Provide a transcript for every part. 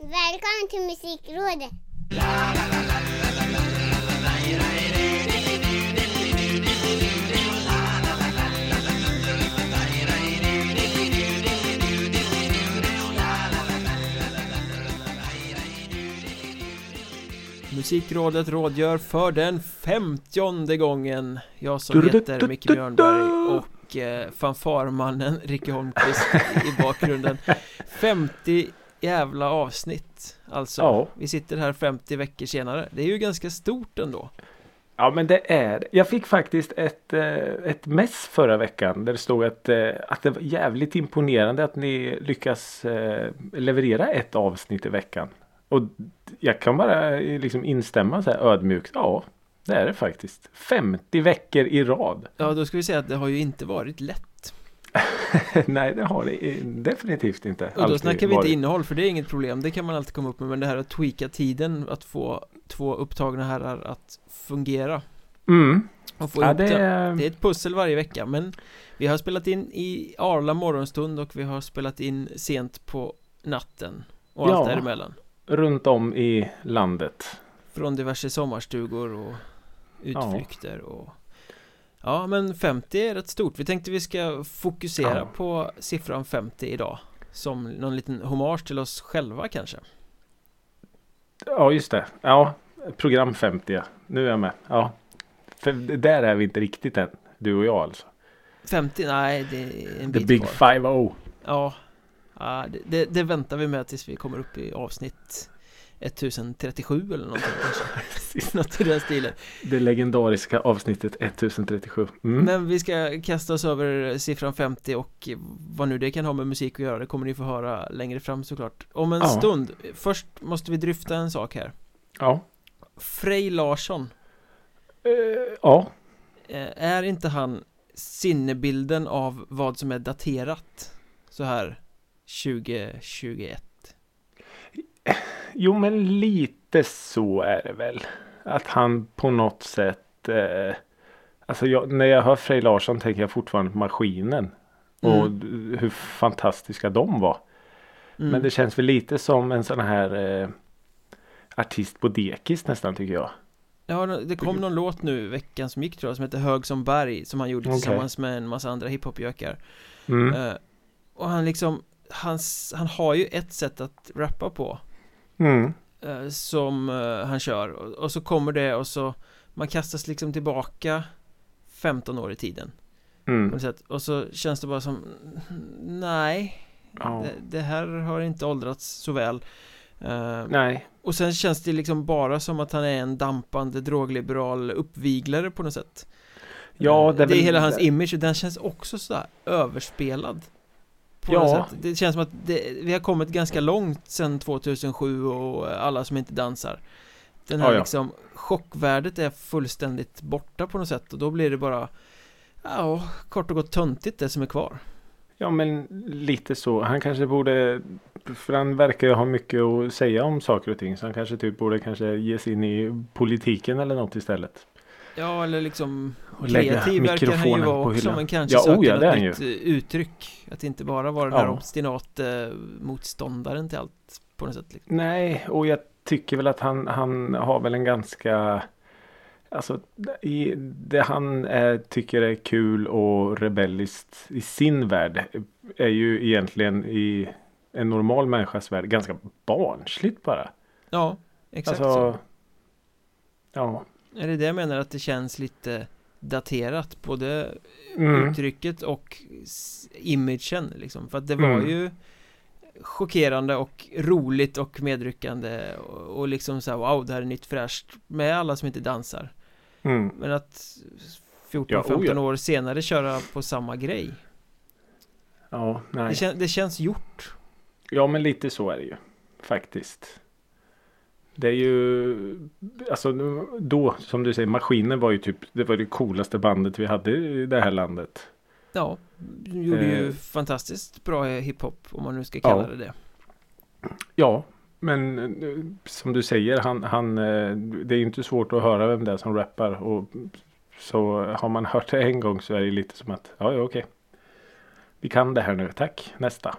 Välkommen till Musikrådet! Musikrådet rådgör för den femtionde gången. Jag som heter Micke Björnberg och eh, fanfarmannen Ricky Holmqvist i bakgrunden. 50 jävla avsnitt Alltså, Ja. vi sitter här 50 veckor senare Det är ju ganska stort ändå Ja men det är. Jag fick faktiskt ett, eh, ett mess förra veckan där det stod att, eh, att det var jävligt imponerande att ni lyckas eh, leverera ett avsnitt i veckan. Och jag kan bara liksom instämma så här ödmjukt. Ja, det är det faktiskt. 50 veckor i rad. Ja, då ska vi säga att det har ju inte varit lätt Nej, det har det definitivt inte. Och då snackar vi inte innehåll för det är inget problem Det kan man alltid komma upp med Men det här att tweaka tiden Att få två upptagna herrar att fungera Mm. Och få Ja, det, det är... Det är ett pussel varje vecka men Vi har spelat in i Arla morgonstund och vi har spelat in sent på natten Och allt Ja. däremellan runt om i landet. Från diverse sommarstugor och utflykter och Ja men 50 är rätt stort Vi tänkte vi ska fokusera Ja. på siffran 50 idag Som någon liten hommage till oss själva kanske Ja, just det. Ja, program 50. ja. Nu är jag med. Ja. För där är vi inte riktigt än. Du och jag alltså. 50? Nej det är en The bit Big kvar Five O. Ja, ja det, det, det väntar vi med tills vi kommer upp i avsnitt 1037 eller någonting kanske Något i den stilen Det legendariska avsnittet 1037. Mm. Men vi ska kasta oss över siffran 50 och vad nu det kan ha med musik att göra Det kommer ni få höra längre fram såklart Om en Ja. stund Först måste vi dryfta en sak här Ja. Frej Larsson Eh, ja. eh, Är inte han sinnebilden av vad som är daterat Så här 2021 Jo, men lite så är det väl. Att han på något sätt. Eh, alltså jag, när jag hör Frej Larsson tänker jag fortfarande på maskinen. Och Mm. hur fantastiska de var. Mm. Men det känns väl lite som en sån här eh, artist på dekis nästan tycker jag. Ja, det kom någon låt nu veckan som gick tror jag som heter Hög som berg Som han gjorde Okej. tillsammans med en massa andra hiphopgökar Mm. eh, Och han liksom hans, Han har ju ett sätt att rappa på Mm. eh, Som eh, han kör och, så kommer det och så Man kastas liksom tillbaka 15 år i tiden Mm. Och så känns det bara som Nej Ja. det, det här har inte åldrats så väl Eh, Nej. Och sen känns det liksom bara som att han är en dampande drogliberal uppviglare på något sätt Ja, det är det är väl- hela hans image och den känns också sådär överspelad På Ja. något sätt Det känns som att det, vi har kommit ganska långt sen 2007 och alla som inte dansar Den här Ja, ja. liksom chockvärdet är fullständigt borta på något sätt och då blir det bara Ja, kort och gott töntigt det som är kvar Ja men lite så. Han kanske borde För han verkar ju ha mycket att säga om saker och ting. Så han kanske typ borde kanske ge sig in i politiken eller något istället. Ja, eller liksom Och Kreativ verkar han ju vara också men kanske Ja, söker oh ja, ju. nytt eh, uttryck Att inte bara vara den här Ja. obstinat eh, motståndaren till allt på något sätt liksom. Nej, och jag tycker väl att han, han har väl en ganska Alltså i, det han eh, tycker är kul och rebelliskt i sin värld är ju egentligen i en normal människas värld ganska barnsligt bara. Ja, exakt alltså, så Ja. Är det det jag menar att det känns lite daterat Både Mm. uttrycket och imagen liksom För att det var Mm. ju chockerande och roligt och medryckande och, och liksom så här, wow det här är nytt fräscht med alla som inte dansar Mm. Men att Ja, 14-15 oh ja. år senare köra på samma grej Ja, nej. det, kän, det känns gjort Ja, men lite så är det ju. Faktiskt. Det är ju, alltså då, som du säger, maskinen var ju typ, det var det coolaste bandet vi hade i det här landet. Ja, de gjorde ju Eh. fantastiskt bra hiphop om man nu ska kalla Ja. det det Ja, men eh, som du säger, han, han, eh, det är ju inte svårt att höra vem det är som rappar. Och så har man hört det en gång så är det lite som att, ja, ja okej. Vi kan det här nu, tack, nästa.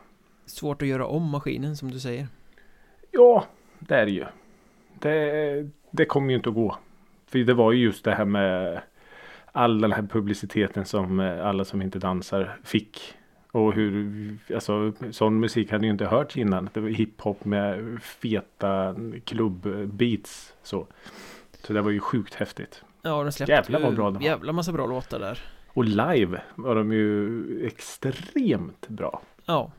Svårt att göra om maskinen som du säger Ja, det är det ju. Det, det kommer ju inte att gå. För det var ju just det här med all den här publiciteten som eh, alla som inte dansar fick. Och hur, alltså sån musik hade ju inte hörts innan. Det var hiphop med feta klubbbeats. Så. så det var ju sjukt häftigt. Ja, de släppte Jävlar vad bra de var. jävla massa bra låtar där. Och live var de ju extremt bra. Ja.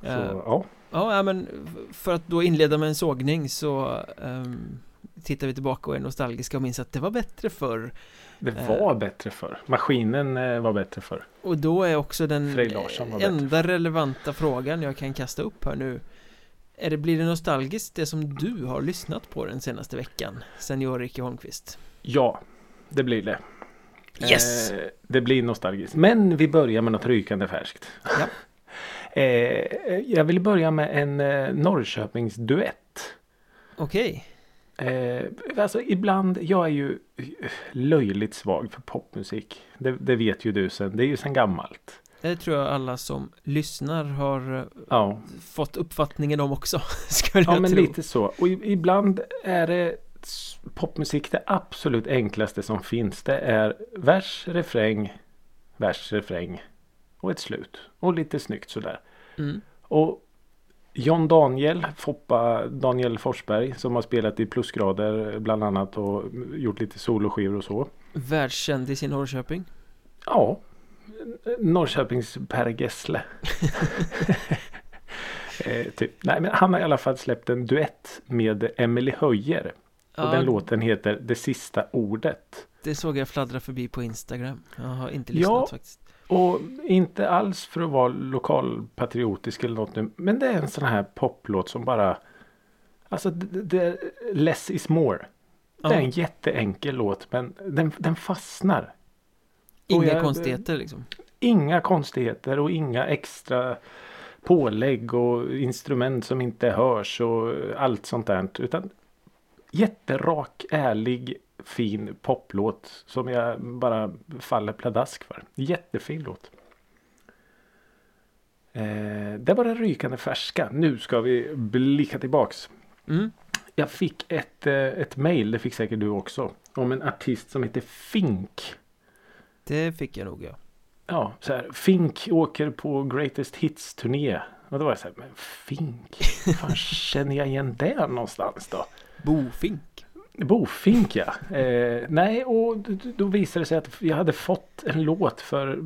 Så, Eh, ja. Ja, men för att då inleda med en sågning så um, tittar vi tillbaka och är nostalgiska och minns att det var bättre förr. Det Eh. var bättre för. Maskinen eh, var bättre för. Och då är också den enda relevanta frågan jag kan kasta upp här nu är det, Blir det nostalgiskt det som du har lyssnat på den senaste veckan? Senior Ricky Holmqvist Ja, det blir det. Yes! Eh, det blir nostalgiskt. Men vi börjar med något rykande färskt. Ja. Eh, jag vill börja med en eh, Norrköpingsduett. Okej, Eh, alltså ibland, jag är ju löjligt svag för popmusik. Det, det vet ju du sen. Det är ju sen gammalt. det tror jag alla som lyssnar har eh, Ja, fått uppfattningen om också Skulle ja jag men tro lite så. Och ibland är det popmusik det absolut enklaste som finns. Det är vers, refräng, vers, refräng och ett slut. Och lite snyggt sådär. mm. Och John Daniel, Foppa Daniel Forsberg som har spelat i plusgrader bland annat och gjort lite soloskivor och så. Världskändis i Norrköping Ja, Norrköpings Per Gessle. eh, typ. Nej, men han har i alla fall släppt en duett med Emily Höjer. Och Ja, den låten heter Det sista ordet. det såg jag fladdra förbi på Instagram Jag har inte Ja. lyssnat faktiskt Och inte alls för att vara lokalpatriotisk eller något nu. Men det är en sån här poplåt som bara Alltså det, det, less is more. Det är en jätteenkel låt men den, den fastnar. Inga jag- konstigheter liksom Inga konstigheter och inga extra pålägg och instrument som inte hörs och allt sånt där. Utan jätterak, ärlig, fin poplåt som jag bara faller pladask för. Jättefin låt. Eh, det var den rykande färska. Nu ska vi blicka tillbaks. mm. Jag fick ett, eh, ett mail, det fick säkert du också, om en artist som heter Fink. Det fick jag nog ja Ja, så här, Fink åker på Greatest Hits turné. Och då var jag så här, men Fink, fan känner jag igen det någonstans då? Bofink Bofink ja. Eh, nej, och då visade det sig att jag hade fått en låt för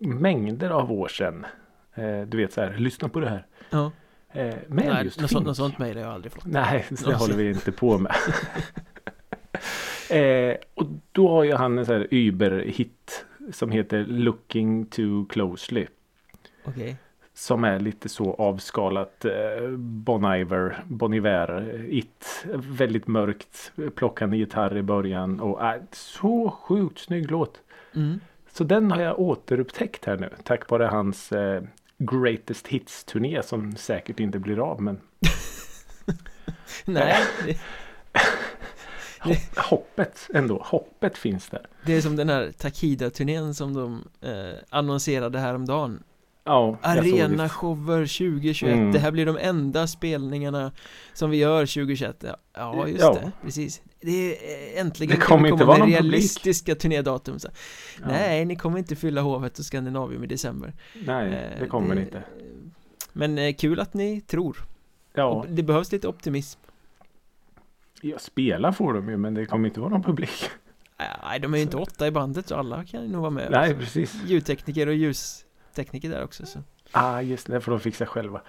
mängder av år sedan. Eh, du vet så här, lyssna på det här. Ja, Eh, med nej, just något Fink. något sånt mejl har jag aldrig fått Nej, det Någonsin. håller vi inte på med. eh, och då har ju han en sån här Uber-hit som heter Looking Too Closely. Okej Som är lite så avskalat eh, Bon Iver, Bon Iver, It. Väldigt mörkt, plockande gitarr i början och äh, så sjukt snygg låt. mm. Så den har jag återupptäckt här nu tack vare hans eh, Greatest Hits-turné som säkert inte blir av men Nej, hoppet ändå, hoppet finns där. det är som den här Takida-turnén som de eh, annonserade häromdagen Ja. Arena-shower 2021 Mm. Det här blir de enda spelningarna som vi gör 2021 Ja, just Ja. det, precis Det är eh, äntligen Det kommer inte vara någon publik. realistiska turnédatum så. Ja. Nej, ni kommer inte fylla Hovet och Skandinavium i december Nej, Eh, det kommer det inte. Men eh, kul att ni tror Ja, Det behövs lite optimism ja, spela får de ju men det kommer inte vara någon publik. Nej, de är ju inte åtta i bandet så alla kan ju nog vara med Nej, precis. Ljudtekniker och ljustekniker där också så. Ah, just det, får de fixa själva.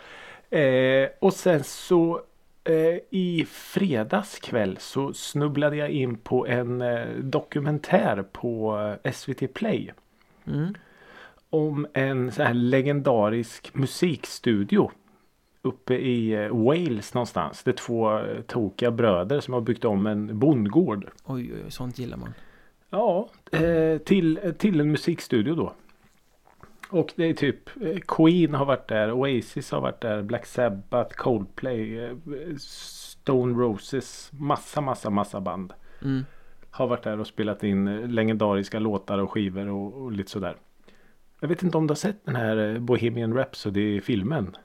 Eh, och sen så eh, i fredags kväll så snubblade jag in på en eh, dokumentär på eh, SVT Play. Mm. Om en så här legendarisk musikstudio. Uppe i eh, Wales någonstans. Det är två eh, tokiga bröder som har byggt om en bondgård. Oj, oj, oj, sånt gillar man Ja, till, till en musikstudio då. Och det är typ eh, Queen har varit där, Oasis har varit där, Black Sabbath, Coldplay, eh, Stone Roses, massa, massa, massa band. mm. Har varit där och spelat in eh, legendariska låtar och skivor och, och lite sådär. Jag vet inte om du har sett den här Bohemian Rhapsody-filmen?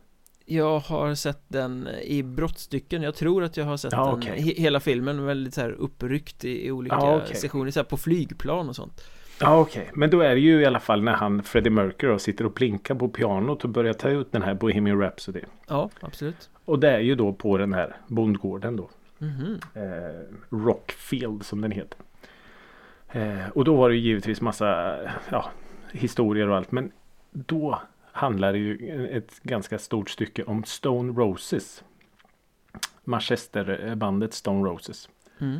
Jag har sett den i brottstycken Jag tror att jag har sett Ja, den he hela filmen Väldigt så här uppryckt i, i olika Ja, okej. sessioner så på flygplan och sånt Ja okej, men då är det ju i alla fall när han Freddie Mercury då, sitter och plinkar på pianot och börjar ta ut den här Bohemian Rhapsody. Ja, absolut Och det är ju då på den här bondgården då. Mhm. Eh, Rockfield som den heter. Eh, och då var det ju givetvis massa ja, historier och allt. Men då handlar det ju ett ganska stort stycke om Stone Roses. Manchesterbandet Stone Roses. mm.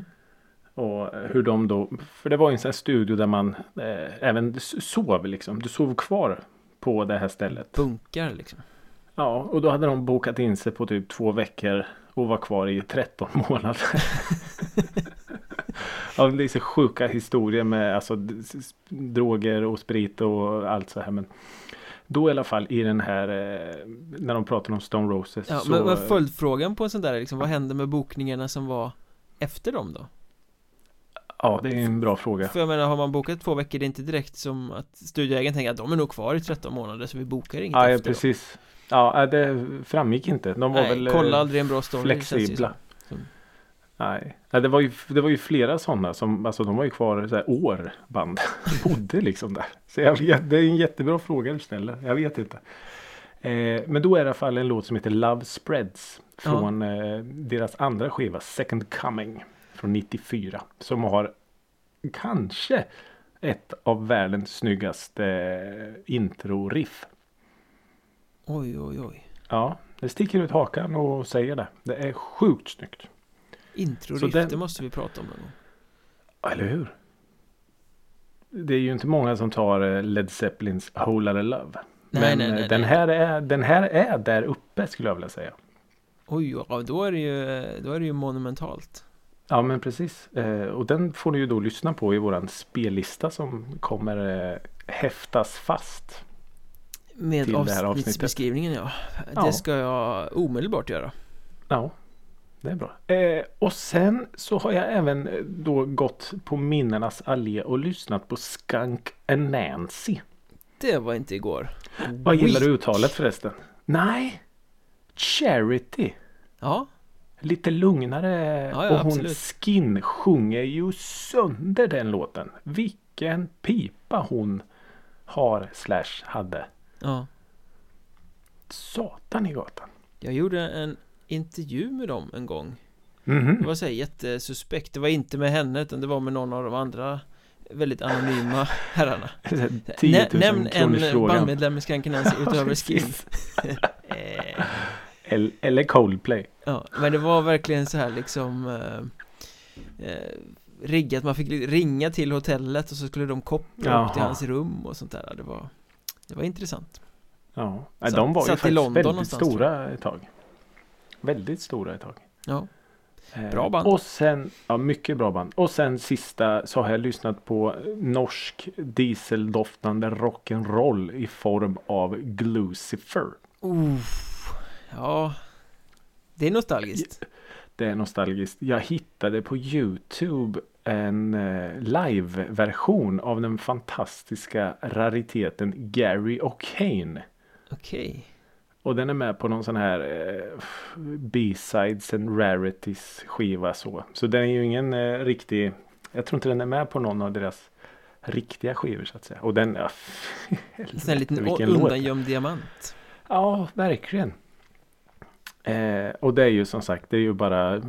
Och hur de då, för det var ju en sån här studio där man eh, även sov liksom. Du sov kvar på det här stället. Bunkar liksom Ja, och då hade de bokat in sig på typ två veckor och var kvar i 13 månader. ja, det är så sjuka historier med alltså, droger och sprit och allt så här. Men då i alla fall i den här eh, när de pratar om Stone Roses. Ja, så, men, men följdfrågan på en sån där är liksom Vad hände med bokningarna som var efter dem då? Ja, det är en bra fråga. För jag menar, har man bokat två veckor Det är inte direkt som att studioägaren tänker att de är nog kvar i 13 månader så vi bokar inget Ja, ja, efter precis. Ja, äh, det framgick inte. De var Nej, väl eh, kolla aldrig en bra story flexibla. Som- Nej, Nej det, var ju, det var ju flera sådana som alltså de var ju kvar så här, år band. Bodde liksom där. Så jag, det är en jättebra fråga du ställer. Jag vet inte. Eh, men då är det i alla fall en låt som heter Love Spreads. Ja. Från eh, deras andra skiva Second Coming. Från 94. Som har kanske ett av världens snyggaste eh, intro-riff. Oj, oj, oj Ja, det sticker ut hakan och säger det. Det är sjukt snyggt. Intro Så riff, den- det måste vi prata om någon gång Eller hur? Det är ju inte många som tar eh, Led Zeppelins Whole Lotta Love. Nej, Men nej, eh, nej, den. Här är, den här är där uppe skulle jag vilja säga. Oj, då är det ju, då är det ju monumentalt Ja men precis. Eh, och den får ni ju då lyssna på i våran spellista som kommer eh, häftas fast. Med avsnittsbeskrivningen ja Ja. Det ska jag omedelbart göra Ja, det är bra. Eh, och sen så har jag även eh, då gått på minnenas allé och lyssnat på Skunk Nancy. Det var inte igår Vad gillar du uttalet förresten? Nej, Charity. Ja, Lite lugnare Ja, ja, och hon absolut. Skin sjunger ju sönder den låten. Vilken pipa hon har slash hade. ja Satan i gatan. Jag gjorde en intervju med dem en gång Mhm. Det var så här jättesuspekt Det var inte med henne utan det var med någon av de andra Väldigt anonyma herrarna 10 000 Nä- Nämn en bandmedlem i Skanken Nancy utöver Skin eh, Eller Coldplay. Ja, men det var verkligen så här liksom eh, eh, Riggat, man fick ringa till hotellet och så skulle de koppla upp till Jaha. hans rum och sånt där Det var Det var intressant Ja. Satt- de var ju faktiskt London väldigt stora ett tag. Väldigt stora ett tag. Ja, Eh, Bra band. Och sen, ja mycket bra band. Och sen sista så har jag lyssnat på norsk dieseldoftande rock'n'roll i form av Glucifer. Uff, ja Det är nostalgiskt Det är nostalgiskt. Jag hittade på Youtube en eh, live-version av den fantastiska rariteten Gary O'Kane. Okej Och den är med på någon sån här eh, B-sides and rarities skiva så. Så den är ju ingen eh, riktig. Jag tror inte den är med på någon av deras riktiga skivor så att säga. Och den, ja, En liten undangömd diamant ja verkligen. Eh, och det är ju som sagt, det är ju bara eh,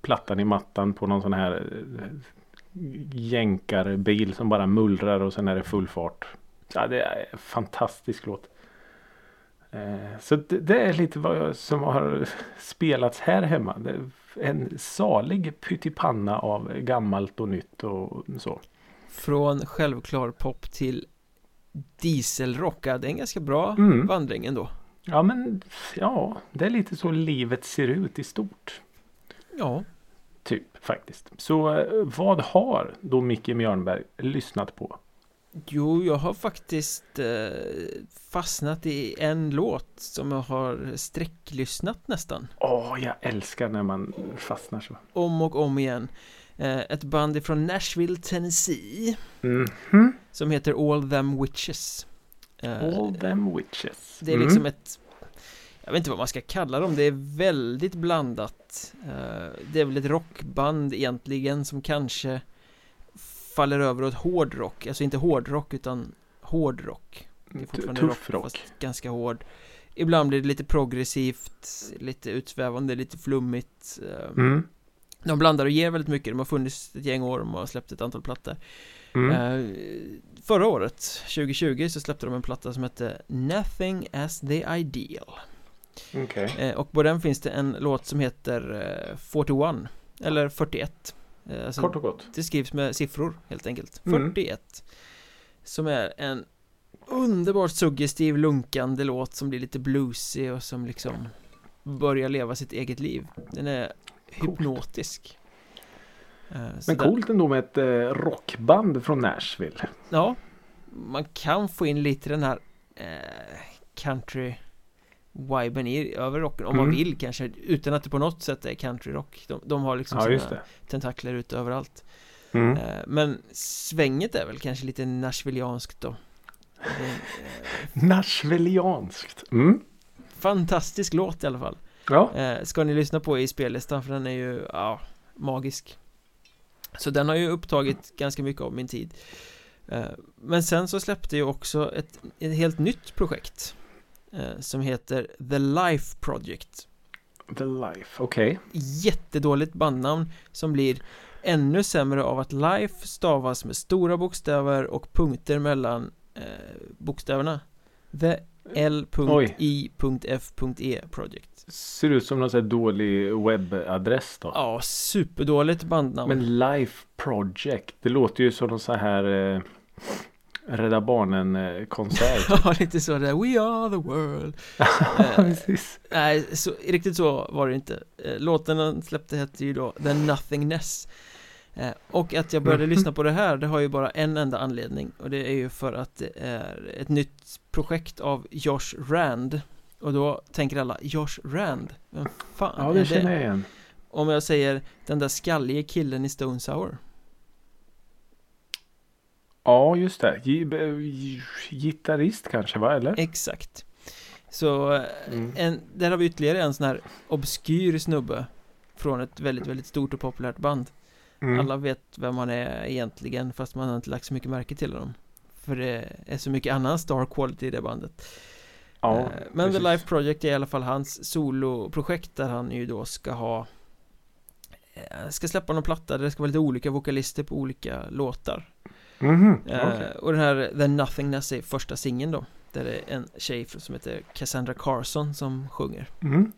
plattan i mattan på någon sån här eh, jänkarbil som bara mullrar och sen är det full fart. Ja, det är en fantastisk låt. Eh, så det, det är lite vad jag, som har spelats här hemma. En salig pyttipanna av gammalt och nytt och så. Från självklar pop till dieselrock Ja, Det är en ganska bra Mm. vandring ändå Ja men ja, det är lite så livet ser ut i stort. Ja Typ faktiskt. Så eh, vad har då Micke Mjörnberg lyssnat på? Jo, jag har faktiskt eh, fastnat i en låt som jag har sträcklyssnat nästan Åh, jag älskar när man fastnar så. Om och om igen eh, Ett band ifrån Nashville, Tennessee Mhm. Som heter All Them Witches All them witches. Det är Mm. liksom ett Jag vet inte vad man ska kalla dem, det är väldigt blandat Eh, Det är väl ett rockband egentligen som kanske Faller över åt hårdrock, alltså inte hårdrock utan hårdrock Det är fortfarande Tuff rock. fast ganska hård Ibland blir det lite progressivt, lite utsvävande, lite flummigt Eh, Mm. De blandar och ger väldigt mycket, de har funnits ett gäng år, de har släppt ett antal plattor Mm. Eh, Förra året, 2020, så släppte de en platta som hette Nothing as the Ideal Okej. Eh, Och på den finns det en låt som heter eh, 41 Eller 41 Eh, alltså, Kort och gott. Det skrivs med siffror helt enkelt Mm. 41 Som är en underbart suggestiv lunkande låt som blir lite bluesig och som liksom Börjar leva sitt eget liv Den är Coolt. hypnotisk Eh, Men där- coolt ändå med ett eh, rockband från Nashville. Ja Man kan få in lite den här eh, Country Viben i över rocken om man Mm. vill kanske Utan att det på något sätt är countryrock de, de har liksom Ja, sina tentakler ute överallt Mm. eh, Men svänget är väl kanske lite nashvillianskt då eh, Nashvillianskt. Mm. Fantastisk låt i alla fall Ja. eh, Ska ni lyssna på i spellistan för den är ju, ja, magisk Så den har ju upptagit ganska mycket av min tid eh, Men sen så släppte ju också ett, ett helt nytt projekt eh, Som heter The Life Project The Life. Okej. Jättedåligt bandnamn som blir ännu sämre av att Life stavas med stora bokstäver och punkter mellan eh, bokstäverna The L.I.F.E Project Ser ut som någon sån här dålig webbadress då. Ja, superdåligt bandnamn Men Life Project. Det låter ju som någon så här eh, Rädda Barnen eh, konsert. Ja, lite så där We are the world Precis. Nej, så, riktigt så var det inte Eh, Låten den släppte hette ju då The Nothingness Eh, Och att jag började Mhm. lyssna på det här, det har ju bara en enda anledning Och det är ju för att det är ett nytt projekt av Josh Rand Och då tänker alla, Josh Rand? Vem fan Ja, är det det? känner jag igen. Om jag säger den där skallige killen i Stone Sour Ja, just det. B- Gitarrist kanske va? Eller? Exakt Så Mm. en, där har vi ytterligare en sån här obskyr snubbe Från ett väldigt, väldigt stort och populärt band Mm. Alla vet vem han är egentligen fast man har inte lagt så mycket märke till honom För det är så mycket annan star quality i det bandet Ja, Eh, Men precis. The Life Project är i alla fall hans soloprojekt där han ju då ska ha eh, Ska släppa någon platta där det ska vara lite olika vokalister på olika låtar Mhm, Eh, okej. Och den här The Nothingness är första singeln då Där det är en tjej som heter Cassandra Carson som sjunger Mm.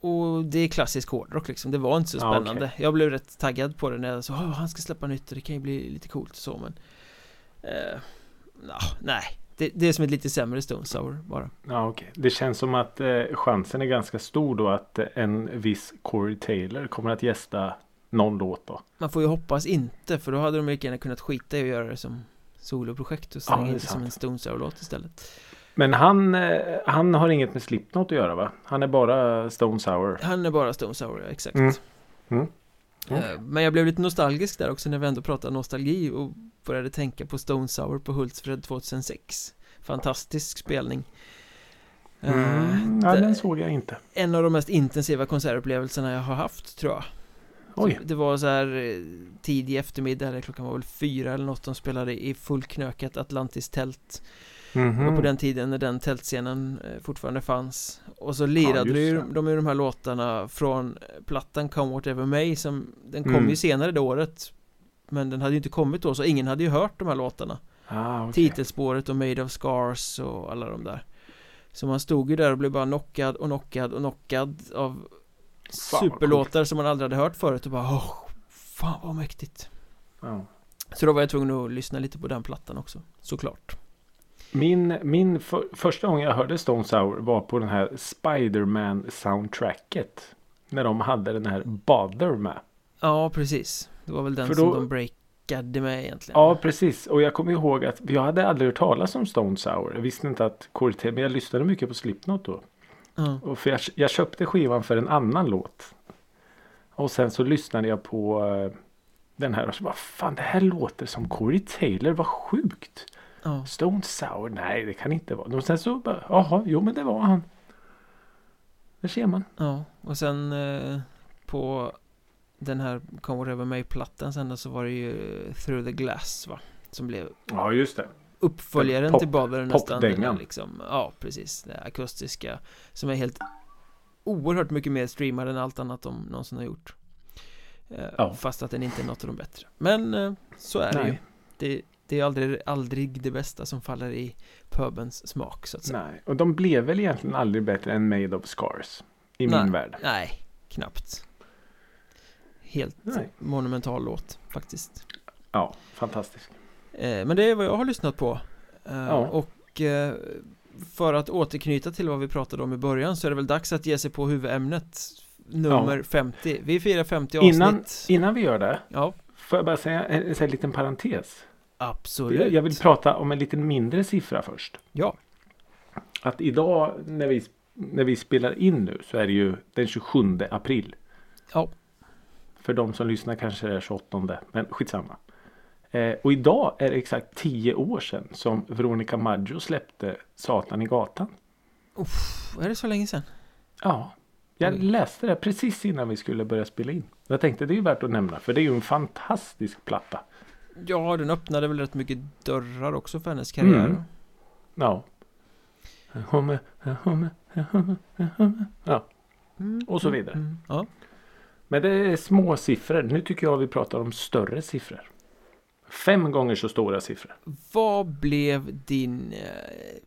Och det är klassisk hårdrock liksom, det var inte så spännande okej. Jag blev rätt taggad på det när jag så, "Åh, han ska släppa nytt och det kan ju bli lite coolt och så men eh, nå, Nej, det, det är som ett lite sämre Stone Sour bara Ja, okej. Det känns som att eh, chansen är ganska stor då att eh, en viss Corey Taylor kommer att gästa någon låt då. Man får ju hoppas inte för då hade de lika gärna kunnat skita i att göra det som soloprojekt och Ja, slänga är in det som en Stone Sour-låt istället Men han, eh, han har inget med Slipknot att göra va? Han är bara Stone Sour. Han är bara Stone Sour, ja, exakt Mm. Mm. Eh, Men jag blev lite nostalgisk där också när vi ändå pratade nostalgi och började tänka på Stone Sour på Hultsfred 2006 Fantastisk spelning Eh, Mm. Ja, det- den såg jag inte. En av de mest intensiva konsertupplevelserna jag har haft tror jag Oj. Det var så här eh, tidig eftermiddag, eller klockan var väl fyra eller något De spelade i fullknökat Atlantis tält Mhm. Och på den tiden när den tältscenen eh, fortfarande fanns Och så lirade just ju de ju de här låtarna från eh, plattan Come Whatever May som Den kom Mm. ju senare det året Men den hade ju inte kommit då så ingen hade ju hört de här låtarna Ah, okej. Titelspåret och Made of Scars och alla de där Så man stod ju där och blev bara knockad och knockad och knockad av vad Superlåtar som man aldrig hade hört förut och bara åh, Fan vad mäktigt Ja. Så då var jag tvungen att lyssna lite på den plattan också Såklart Min, min för, första gången jag hörde Stone Sour var på den här Spider-Man soundtracket. När de hade den här Bother med. Ja precis Det var väl den För som då- de breakade med egentligen Ja precis och jag kommer ihåg att jag hade aldrig hört talas om Stone Sour. Jag visste inte att Taylor, men jag lyssnade mycket på Slipknot då. Ja. Och för jag, jag köpte skivan för en annan låt. Och sen så lyssnade jag på eh, den här och så bara fan det här låter som Corey Taylor, vad sjukt. Ja. Stone Sour, nej det kan inte vara. Och sen så bara, jaha, jo men det var han. Där ser man. Ja, och sen eh, på den här Come Whatever May-plattan sen då så var det ju Through the Glass va? Som blev Ja just det. uppföljaren Pop- till Bother nästan. Den popdängan. liksom, ja, precis. Det akustiska. Som är helt oerhört mycket mer streamad än allt annat de någonsin har gjort. Eh, Ja. Fast att den inte är något av de bättre. Men eh, så är det ju. Nej. Det, det är aldrig, aldrig det bästa som faller i pubens smak så att säga. Nej, och de blev väl egentligen aldrig bättre än Made of Scars. I Nej. min värld. Nej, knappt. Helt Nej. monumental låt faktiskt. Ja, fantastisk. Eh, men det är vad jag har lyssnat på. Eh, Ja. Och eh, för att återknyta till vad vi pratade om i början så är det väl dags att ge sig på huvudämnet nummer 50. Vi firar 50 avsnitt. Innan, innan vi gör det, Ja, får jag bara säga en, en, här liten parentes. Absolut. Jag, vill prata om en lite mindre siffra först. Ja, Att idag när vi, när vi spelar in nu så är det ju den 27 april. ja, För de som lyssnar kanske det är 28. Men skitsamma. Eh, och idag är det exakt 10 år sedan som Veronica Maggio släppte Satan i gatan. Uff, är det så länge sedan? Ja. Jag läste det precis innan vi skulle börja spela in. Jag tänkte det är värt att nämna för det är ju en fantastisk platta. Ja, den öppnade väl rätt mycket dörrar också för hennes karriär. Mm. Ja. Ja. Mm, Och så mm, vidare. mm. Ja, Men det är små siffror. Nu tycker jag vi pratar om större siffror. Fem gånger så stora siffror. Vad blev din eh,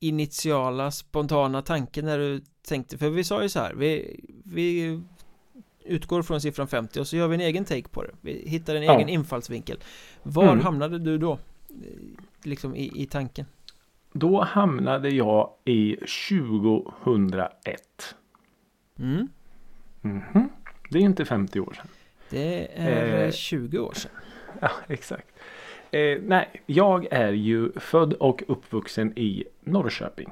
initiala spontana tanke när du tänkte? För vi sa ju så här, vi, vi utgår från siffran 50 och så gör vi en egen take på det. Vi hittar en Ja. egen infallsvinkel. Var Mm. hamnade du då? Liksom i, i tanken. Då hamnade jag i 2001. Mm. Mhm. Det är inte 50 år sedan. Det är Eh. 20 år sedan. Ja, exakt. Eh, nej, jag är ju född och uppvuxen i Norrköping.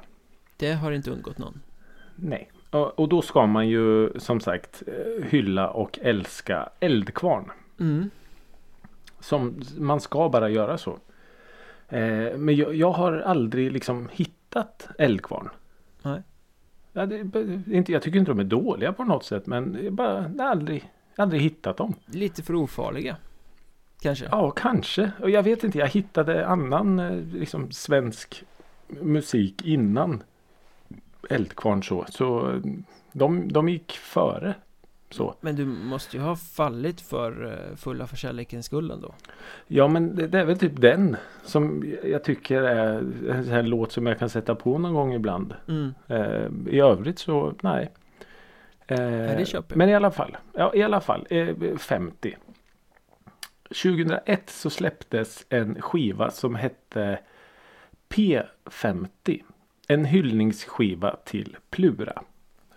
Det har inte undgått någon. Nej. Och, då ska man ju som sagt eh, hylla och älska Eldkvarn. Mm. Som man ska bara göra så. Eh, men jag, jag har aldrig liksom hittat Eldkvarn. Nej. Ja, det, inte, jag tycker inte de är dåliga på något sätt men jag bara, jag har aldrig, aldrig hittat dem. Lite för ofarliga. Kanske. Ja, kanske. Och jag vet inte, jag hittade annan eh, liksom, svensk musik innan Eldkvarn så. Så de, de gick före. Så. Men du måste ju ha fallit för eh, fulla för kärlekens skull ändå. Ja men det, det är väl typ den som jag tycker är en sån här låt som jag kan sätta på någon gång ibland. Mm. Eh, I övrigt så nej. Eh, jag. men i alla fall. Ja i alla fall. Eh, 50. 2001 så släpptes en skiva som hette P50. En hyllningsskiva till Plura.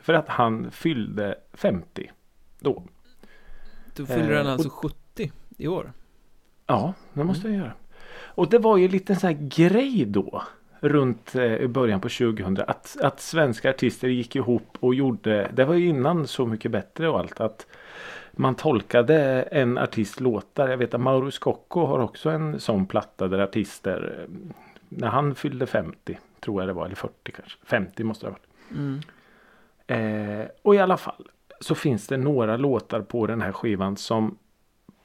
För att han fyllde 50 då. Då fyller Eh, han alltså och- 70 i år. Ja, det måste Mm. jag göra. Och det var ju en sån här grej då. Runt eh, i början på 2000. Att, att svenska artister gick ihop och gjorde. Det var ju innan Så mycket bättre och allt. Att man tolkade en artist låtar. Jag vet att Mauro Scocco har också en sån platta där artister. eh, När han fyllde 50. Tror jag det var. Eller 40 kanske. 50 måste det ha varit. Mm. Eh, och i alla fall så finns det några låtar på den här skivan som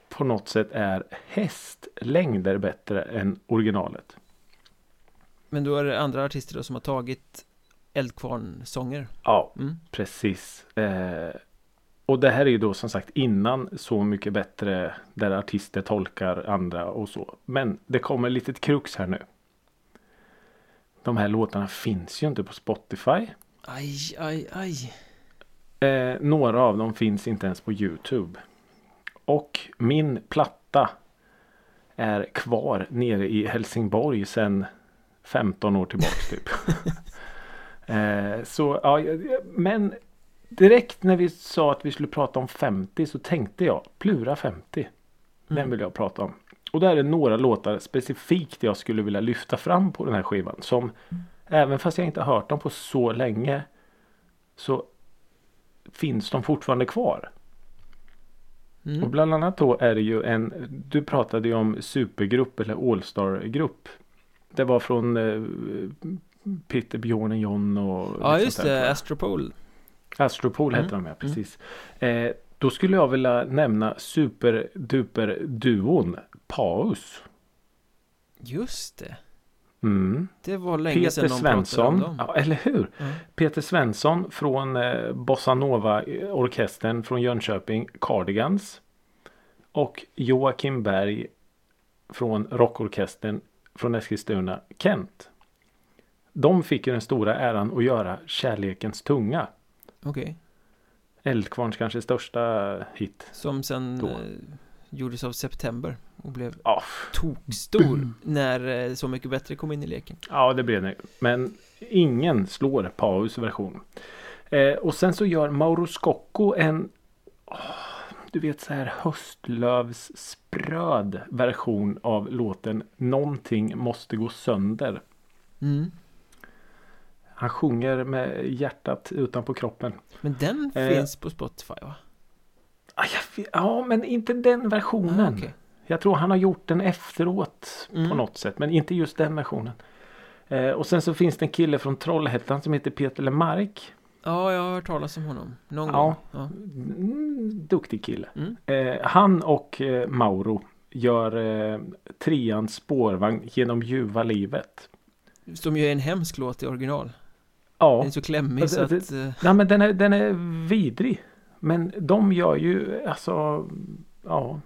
på något sätt är hästlängder bättre än originalet. Men då är det andra artister då som har tagit Eldkvarn-sånger. Ja, Mm. precis. Eh, och det här är ju då som sagt innan Så mycket bättre där artister tolkar andra och så. Men det kommer ett litet krux här nu. De här låtarna finns ju inte på Spotify. Aj, aj, aj. Eh, några av dem finns inte ens på Youtube. Och min platta är kvar nere i Helsingborg sedan 15 år tillbaks typ. eh, så ja, men direkt när vi sa att vi skulle prata om 50 så tänkte jag Plura 50. Den Mm. vill jag prata om. Och där är några låtar specifikt jag skulle vilja lyfta fram på den här skivan. Som även fast jag inte har hört dem på så länge så finns de fortfarande kvar. Och Mm. bland annat då är det ju en, du pratade ju om supergrupp eller All-star-grupp. Det var från eh, Peter Björnen John och Ja just det. Astropol Astropol Mm. heter de ja, precis. Eh, då skulle jag vilja nämna superduper duon Paus. Just det Mm. Det var länge Peter sedan någon pratade om Svensson. dem Ja, eller hur? Ja. Peter Svensson från eh, Bossa Nova orkestern från Jönköping Cardigans. Och Joakim Berg från rockorkestern från Eskilstuna Kent. De fick ju den stora äran att göra Kärlekens tunga. Okej Eldkvarns kanske största hit. Som sen Då. Gjordes av September och blev Ja, tokstor när eh, Så mycket bättre kom in i leken ja det blev det. Men ingen slår Paus version. Eh, och sen så gör Mauro Scocco en åh, du vet så här höstlövsspröd version av låten Någonting måste gå sönder. mm. Han sjunger med hjärtat utanpå kroppen. Men den Eh. finns på Spotify va? Ah, Ja, men inte den versionen. Ah, okej. Jag tror han har gjort den efteråt Mm. på något sätt. Men inte just den versionen. Eh, och sen så finns det en kille från Trollhättan som heter Peter Lemark. Ja, jag har hört talas om honom någon Ja. gång ja. Mm, duktig kille. Mm. Eh, han och eh, Mauro gör eh, treans spårvagn genom ljuva livet. Som ju är en hemsk låt i original Ja, Den är så klämmig Alltså, så att eh, nej, men den är, den är vidrig. Men de gör ju alltså ja,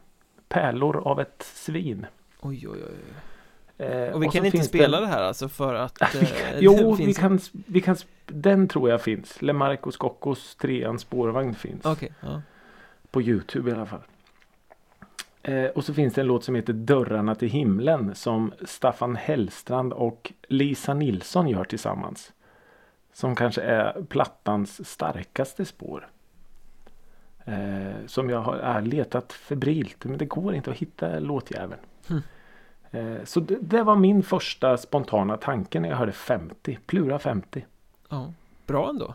pärlor av ett svin. Oj oj oj Eh, Och vi så kan inte spela det, det här alltså för att eh, Jo, vi kan, vi kan, den tror jag finns. Lemarco Scoccos trean spårvagn finns. Okej, ja. På Youtube i alla fall. Eh, och så finns det en låt som heter Dörrarna till himlen som Staffan Hellstrand och Lisa Nilsson gör tillsammans. Som kanske är plattans starkaste spår. Eh, som jag har letat febrilt men det går inte att hitta låtjäveln. Hmm. Eh, så det, det var min första spontana tanke när jag hörde 50. Plura 50. ja. Bra ändå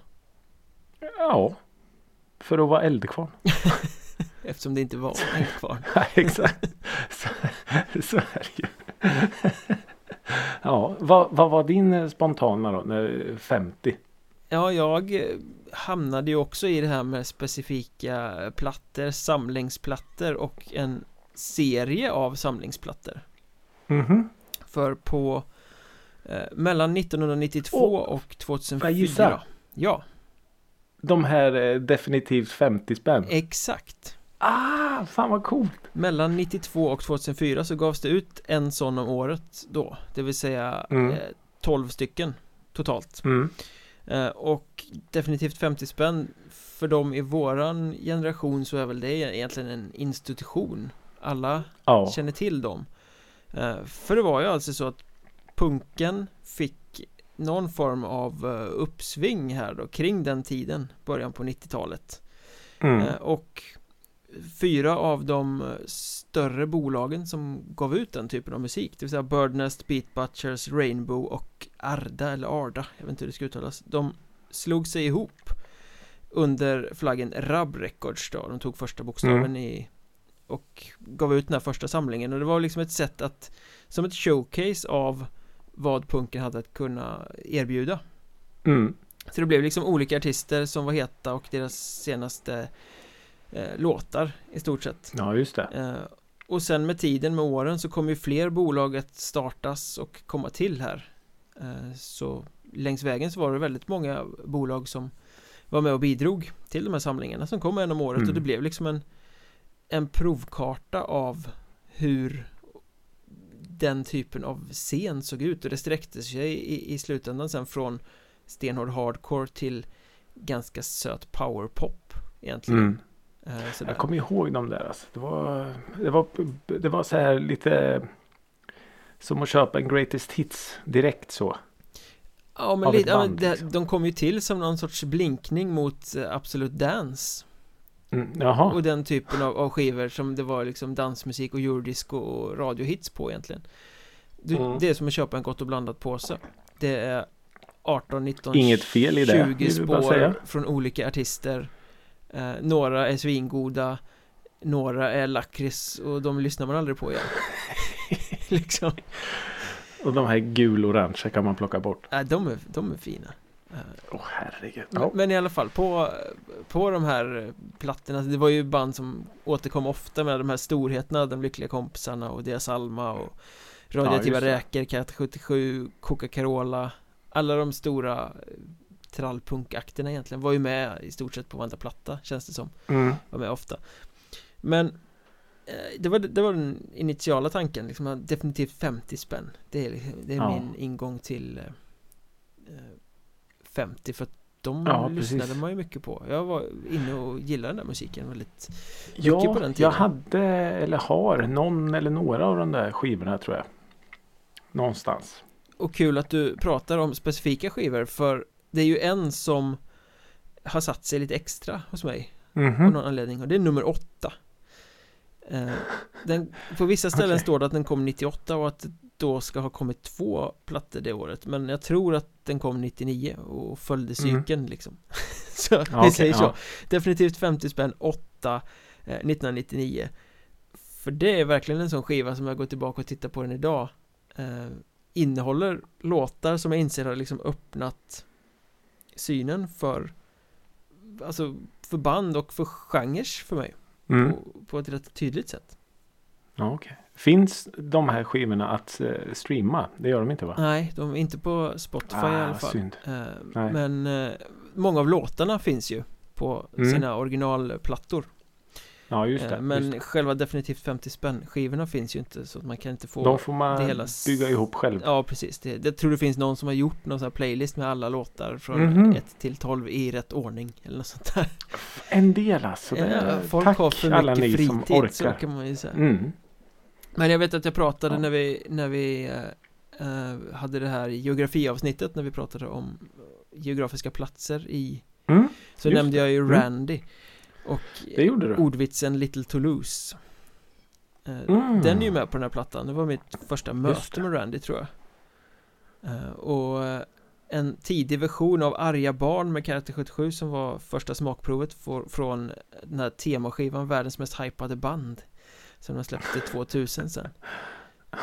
Ja. För att vara eldkvarn. Eftersom det inte var en kvar Ja, exakt. Så, så är det ju. Ja, vad, vad var din spontana då? När 50? Ja, jag hamnade ju också i det här med specifika plattor, samlingsplattor och en serie av samlingsplattor Mhm. För på eh, mellan 1992 Åh, och 2004 jag gissa? Ja, De här eh, definitivt 50 spänn. exakt Ah, fan vad coolt. Mellan 92 och 2004 så gavs det ut en sån om året då Det vill säga Mm. eh, 12 stycken totalt Mm. Eh, Och definitivt 50 spänn För dem i våran generation så är väl det egentligen en institution Alla Ja. känner till dem eh, För det var ju alltså så att punken fick någon form av eh, uppsving här då kring den tiden Början på 90-talet Mm. Och fyra av de eh, större bolagen som gav ut den typen av musik. Det vill säga Birdnest, Beat Butchers, Rainbow och Arda eller Arda Jag vet inte hur det ska uttalas. De slog sig ihop under flaggen Rub Records då. De tog första bokstaven Mm. i Och gav ut den här första samlingen. Och det var liksom ett sätt att Som ett showcase av vad punken hade att kunna erbjuda. Mm. så det blev liksom olika artister som var heta och deras senaste eh, låtar i stort sett Ja, just det. eh, Och sen med tiden, med åren, så kommer ju fler bolag att startas och komma till här eh, Så längs vägen så var det väldigt många bolag som var med och bidrog till de här samlingarna som kom en om året Mm. och det blev liksom en En provkarta av hur den typen av scen såg ut och det sträckte sig i, i slutändan sen från stenhård hardcore till ganska söt powerpop egentligen Mm. Eh, sådär. Jag kommer ihåg dem där alltså. Det var, det var, det var så här lite som att köpa en greatest hits direkt så. Ja men, lite, ett ja, men band, det, liksom. de kom ju till som någon sorts blinkning mot eh, Absolut Dance Mm. Jaha. Och den typen av, av skivor som det var liksom dansmusik och eurodisco och radiohits på egentligen du, Mm. Det är som att köpa en gott och blandat påse Det är 18, 19, Inget fel i det, 20 vill vi bara spår från olika artister eh, Några är svingoda Några är lakrits och de lyssnar man aldrig på igen Liksom Och de här gul-orangea kan man plocka bort. Nej, de är, de är fina. Åh oh, herregud. Men, men i alla fall på, på de här plattorna, det var ju band som återkom ofta med de här storheterna, de lyckliga kompisarna och deras Alma och Radioaktiva ja, räkor, Kat 77, Coca-Cola Alla de stora trallpunkakterna egentligen. Var ju med i stort sett på varenda platta känns det som. Mm. Var med ofta. Men eh, det var, det var den initiala tanken liksom, definitivt 50 spänn. Det är, det är ja. min ingång till eh, 50 för att de ja, lyssnade precis. man ju mycket på. Jag var inne och gillade den där musiken väldigt ja, mycket på den tiden. jag hade eller har någon eller några av de där skivorna tror jag. Någonstans. Och kul att du pratar om specifika skivor för det är ju en som har satt sig lite extra hos mig mm -hmm. Av någon anledning och det är nummer åtta eh, den, På vissa ställen okay. står det att den kom 98 och att det då ska ha kommit två plattor det året Men jag tror att den kom 99 och följde mm. cykeln mm. liksom Så ja, vi okay, säger så ja. Definitivt 50 spänn, 8 eh, 1999 För det är verkligen en sån skiva som jag går tillbaka och tittar på den idag eh, Innehåller låtar som jag inser har liksom öppnat synen för Alltså för band och för genrer för mig mm. på, på, ett rätt tydligt sätt Ja okej okay. Finns de här skivorna att uh, streama? Det gör de inte va? Nej, de är inte på Spotify ah, i alla fall synd. Uh, Men uh, många av låtarna finns ju på mm. sina originalplattor Ja just det Men just det. själva definitivt 50 spänn skivorna finns ju inte så att man kan inte få De får man det hela... bygga ihop själv Ja precis, det, jag tror det finns någon som har gjort någon sån här playlist med alla låtar från mm -hmm. 1 till 12 i rätt ordning eller något sånt där En del alltså, ja, Folk Tack har för alla ni fritid, som orkar så kan man ju säga mm. Men jag vet att jag pratade ja. när vi, när vi äh, hade det här geografiavsnittet när vi pratade om geografiska platser i mm, Så nämnde jag ju mm. Randy och det gjorde du. ordvitsen Little Toulouse uh, mm. Den är ju med på den här plattan, det var mitt första möte med Randy tror jag uh, Och en tidig version av Arga Barn med Karate 77 som var första smakprovet för, från den här temaskivan Världens mest hypade band Som de släppte 2000 sen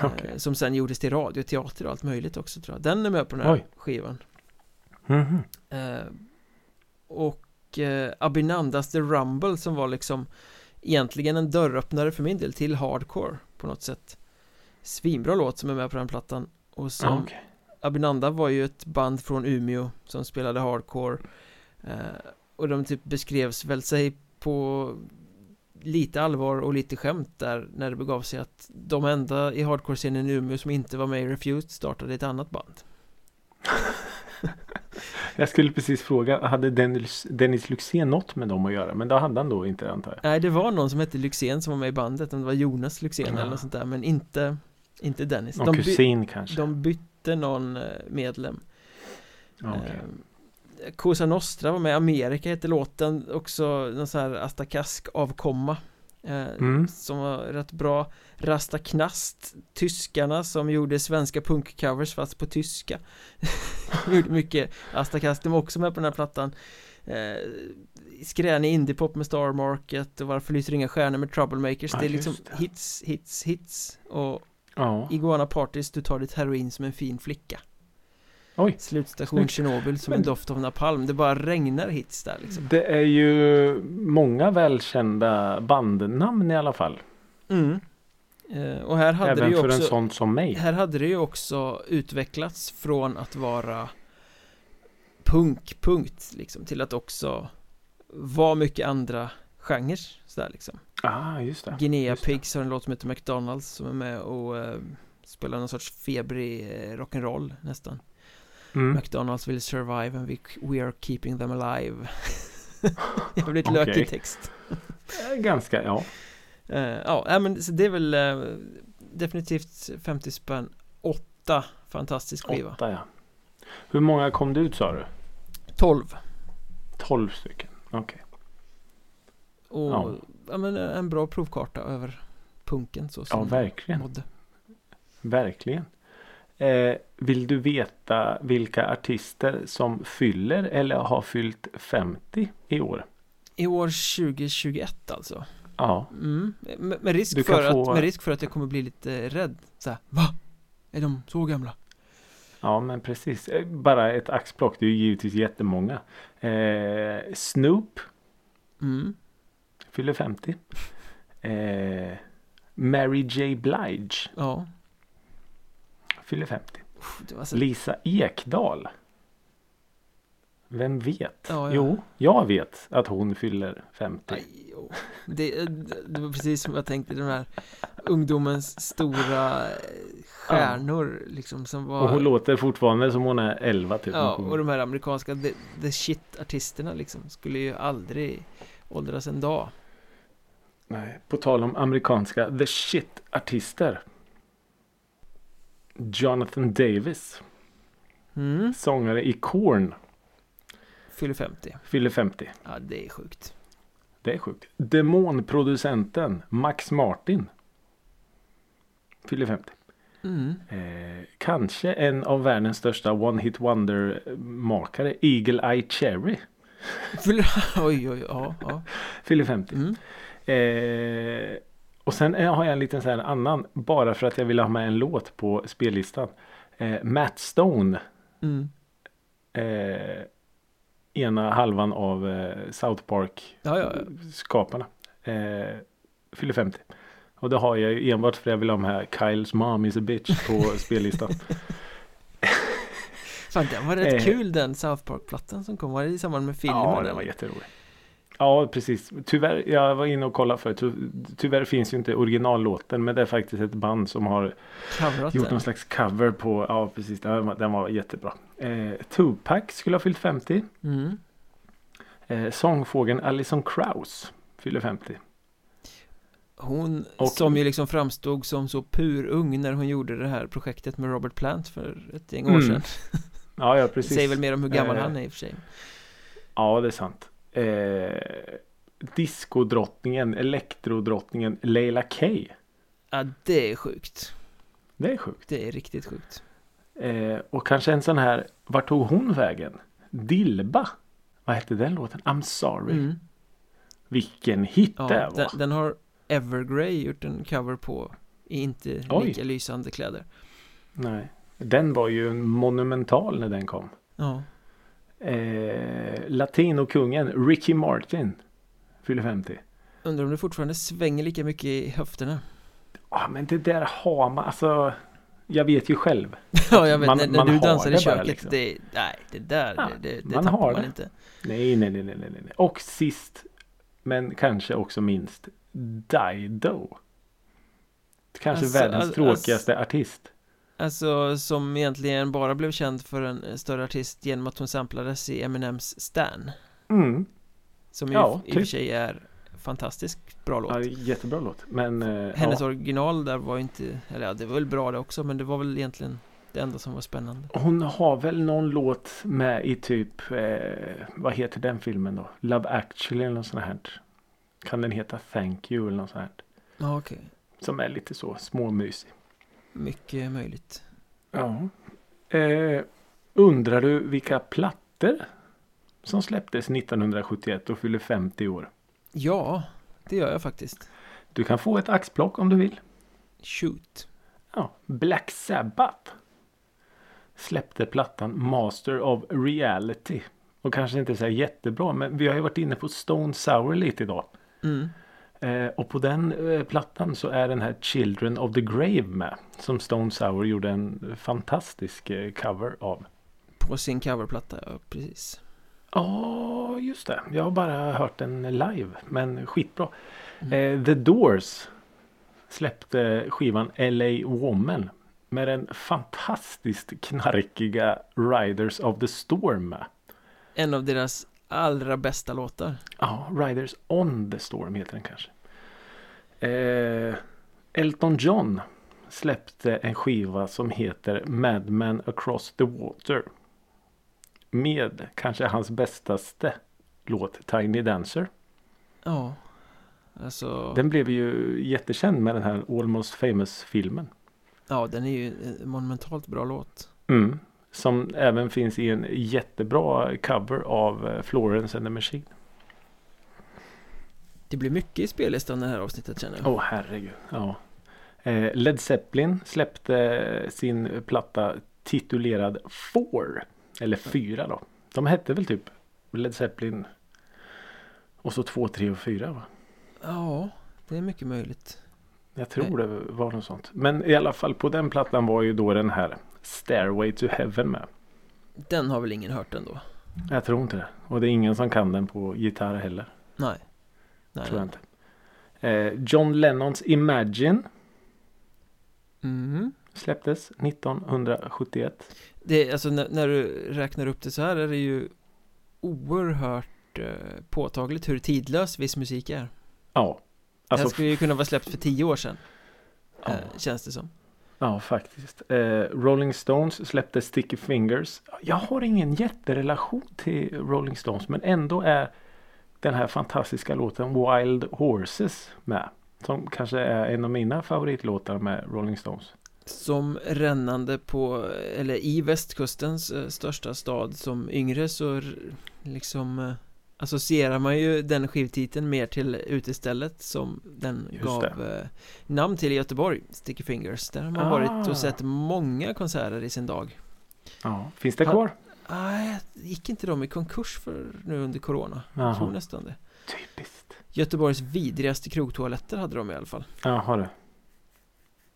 okay. Som sen gjordes till radio, teater och allt möjligt också tror jag Den är med på den här Oj. skivan mm -hmm. Och eh, Abinandas The Rumble som var liksom egentligen en dörröppnare för min del till hardcore på något sätt. Svinbra låt som är med på den plattan. Och som okay. Abinanda var ju ett band från Umeå som spelade hardcore eh, och de typ beskrevs väl sig på lite allvar och lite skämt där när det begav sig att de enda i hardcore-scenen i Umeå som inte var med i Refused startade ett annat band Jag skulle precis fråga, hade Dennis, Dennis Lyxzén något med dem att göra? Men det hade han då inte antar jag? Nej, det var någon som hette Lyxzén som var med i bandet, om det var Jonas Lyxzén ja. eller något sånt där, men inte, inte Dennis. Någon de kusin kanske? De bytte någon eh, medlem. Okay. Eh, Cosa Nostra var med, Amerika hette låten, också någon sån här Astakask avkomma Eh, mm. Som var rätt bra. Rasta Knast Tyskarna som gjorde svenska punkcovers fast på tyska. Gjorde mycket. Asta Kast, de var också med på den här plattan. Eh, Skränig indiepop med Star Market och Varför lyser inga stjärnor med Troublemakers. Ja, Det är liksom det. hits, hits, hits. Och ja. Iguana Parties, du tar ditt heroin som en fin flicka Oj, Slutstation. Tjernobyl som en doft av napalm. Det bara regnar hits där liksom. Det är ju många välkända bandnamn i alla fall. Mm. Eh, Och här hade Även det ju för också en sån som mig. Här hade det ju också utvecklats från att vara Punk, punkt liksom Till att också Vara mycket andra genrer sådär liksom. Ah, just det. Guinea just Pigs har en låt som heter McDonalds som är med och eh, Spelar någon sorts febrig eh, rock'n'roll nästan mm. McDonalds will survive and we, we are keeping them alive Jävligt okay. lökig text Ganska, ja uh, Ja, men det är väl uh, Definitivt 50 spänn Åtta fantastisk skiva Åtta ja Hur många kom det ut sa du? 12 12 stycken, okej okay. Och ja. ja. men en bra provkarta över punken så som Ja verkligen mådde. Verkligen Eh, vill du veta vilka artister som fyller eller har fyllt 50 i år? I år 2021 alltså? Ja. Mm. Med, med, risk för få... att, med risk för att jag kommer bli lite rädd. Så här, va? Är de så gamla? Ja men precis. Eh, Bara ett axplock. Det är ju givetvis jättemånga. Eh, Snoop Mm. fyller 50. Eh, Mary J Blige Ja. Fyller 50. Uff, Det var så... Lisa Ekdahl. Vem vet? Ja, ja. Jo, jag vet att hon fyller 50. Aj, det, det var precis som jag tänkte, de här ungdomens stora eh, stjärnor liksom som var Och hon låter fortfarande som hon är 11 typ. Ja, och de här amerikanska the, the shit-artisterna liksom skulle ju aldrig åldras en dag. Nej, på tal om amerikanska the shit artister. Jonathan Davis, Mm. sångare i Korn, Fyller 50. fyller 50. Ja, det är sjukt. Det är sjukt. Demonproducenten Max Martin fyller 50. Mm. Eh, kanske en av världens största one hit wonder makare Eagle Eye Cherry Fyller... Oj, oj, ja, ja. fyller 50. Mm. Eh, och sen eh, har jag en liten så här annan bara för att jag ville ha med en låt på spellistan. Eh, Matt Stone Mm. eh, ena halvan av eh, South Park Ja, ja, ja. skaparna. Eh, fyller 50. Och det har jag ju enbart för att jag vill ha med Kyles mom is a bitch på spellistan. Fan, den var rätt Eh. kul den South Park-plattan som kom. Var det i samband med filmen? ja, den var jätterolig. Ja, precis. Tyvärr, jag var inne och kollade för ty, Tyvärr finns ju inte originallåten men det är faktiskt ett band som har Coverat gjort den. någon slags cover på, ja precis, den var, den var jättebra. Eh, Tupac skulle ha fyllt 50. Mm. Eh, sångfågeln Alison Krauss fyller 50. Hon Och- som ju liksom framstod som så purung när hon gjorde det här projektet med Robert Plant för ett gäng år Mm, sedan. Ja, ja Det precis. säger väl mer om hur gammal Eh, han är i och för sig. Ja, det är sant. Eh, diskodrottningen, elektrodrottningen Leila K. Ja, det är sjukt. Det är sjukt. Det är riktigt sjukt. Eh, och kanske en sån här, vart tog hon vägen? Dilba. Vad hette den låten? I'm sorry. Mm. Vilken hit Ja, det var. den, den har Evergrey gjort en cover på i inte Oj. lika lysande kläder. Nej. Den var ju en monumental när den kom. Ja, Eh, Latinokungen Ricky Martin. Fyller 50. undrar om det fortfarande svänger lika mycket i höfterna. Ja men det där har man alltså. Jag vet ju själv. Ja, jag vet, Man- när, när man du dansar i det bara, köket, liksom. det, nej, det där, Ja, det, det, det man tappar har man inte. Nej, nej, nej, nej, nej, nej. Och sist men kanske också minst Dido. Kanske Alltså, världens alltså- tråkigaste artist. Alltså, som egentligen bara blev känd för en eh, större artist genom att hon samplades i Eminems Stan. Mm. Som ju Ja, i och för typ. sig är fantastiskt bra låt. Ja, jättebra låt. Men eh, Hennes ja. original där var inte, eller ja, det var väl bra det också, men det var väl egentligen det enda som var spännande. hon har väl någon låt med i typ eh, vad heter den filmen då? Love actually eller något sånt här. Kan den heta Thank you eller något sånt här. Ja, okej. Som är lite så småmysig. Mycket möjligt. Ja. Eh, undrar du vilka plattor som släpptes 1971 och fyller 50 år? Ja, det gör jag faktiskt. Du kan få ett axplock om du vill. Shoot. Ja, Black Sabbath släppte plattan Master of Reality. Och kanske inte så jättebra men vi har ju varit inne på Stone Sour lite idag. Mm. Eh, och på den eh, plattan så är den här Children of the Grave med. Som Stone Sour gjorde en fantastisk eh, cover av. På sin coverplatta, ja precis. Ja, just det. Jag har bara hört den live. Men skitbra. Mm. Eh, The Doors släppte skivan LA Woman. Med den fantastiskt knarkiga Riders of the Storm med. En av deras allra bästa låtar. Ja, Riders on the Storm heter den kanske. Eh, Elton John släppte en skiva som heter Madman Across the Water. Med kanske hans bästaste låt Tiny Dancer. Ja. Alltså, Den blev ju jättekänd med den här Almost Famous filmen. ja den är ju en monumentalt bra låt. Mm. Som även finns i en jättebra cover av eh, Florence and the Machine. Det blir mycket i spellistan det här avsnittet känner jag. Åh herregud. Ja. Eh, Led Zeppelin släppte sin platta titulerad Four. Eller Fyra då. De hette väl typ Led Zeppelin och så två, tre och fyra va? Ja, det är mycket möjligt. Jag tror det var något sånt. Men i alla fall på den plattan var ju då den här Stairway to Heaven med. Den har väl ingen hört ändå? Jag tror inte det. Och det är ingen som kan den på gitarr heller. Nej. Nej. Tror jag inte. Eh, John Lennons Imagine Mm. släpptes 1971. Det, alltså när, när du räknar upp det så här är det ju oerhört eh, påtagligt hur tidlös viss musik är. Ja. det här Alltså, skulle ju kunna vara släppt för tio år sedan. Ja. Eh, känns det som ja faktiskt. Eh, Rolling Stones släppte Sticky Fingers. Jag har ingen jätterelation till Rolling Stones men ändå är den här fantastiska låten Wild Horses med. Som kanske är en av mina favoritlåtar med Rolling Stones. Som rännande på, eller i västkustens eh, största stad som yngre så liksom eh, associerar man ju den skivtiteln mer till utestället som den Just gav eh, namn till i Göteborg, Sticky Fingers. Där har man Ah. varit och sett många konserter i sin dag. Ja. Finns det kvar? Nej, gick inte de i konkurs för nu under corona? Jag Jaha. tror nästan det. Typiskt. Göteborgs vidrigaste krogtoaletter hade de i alla fall. Jaha du.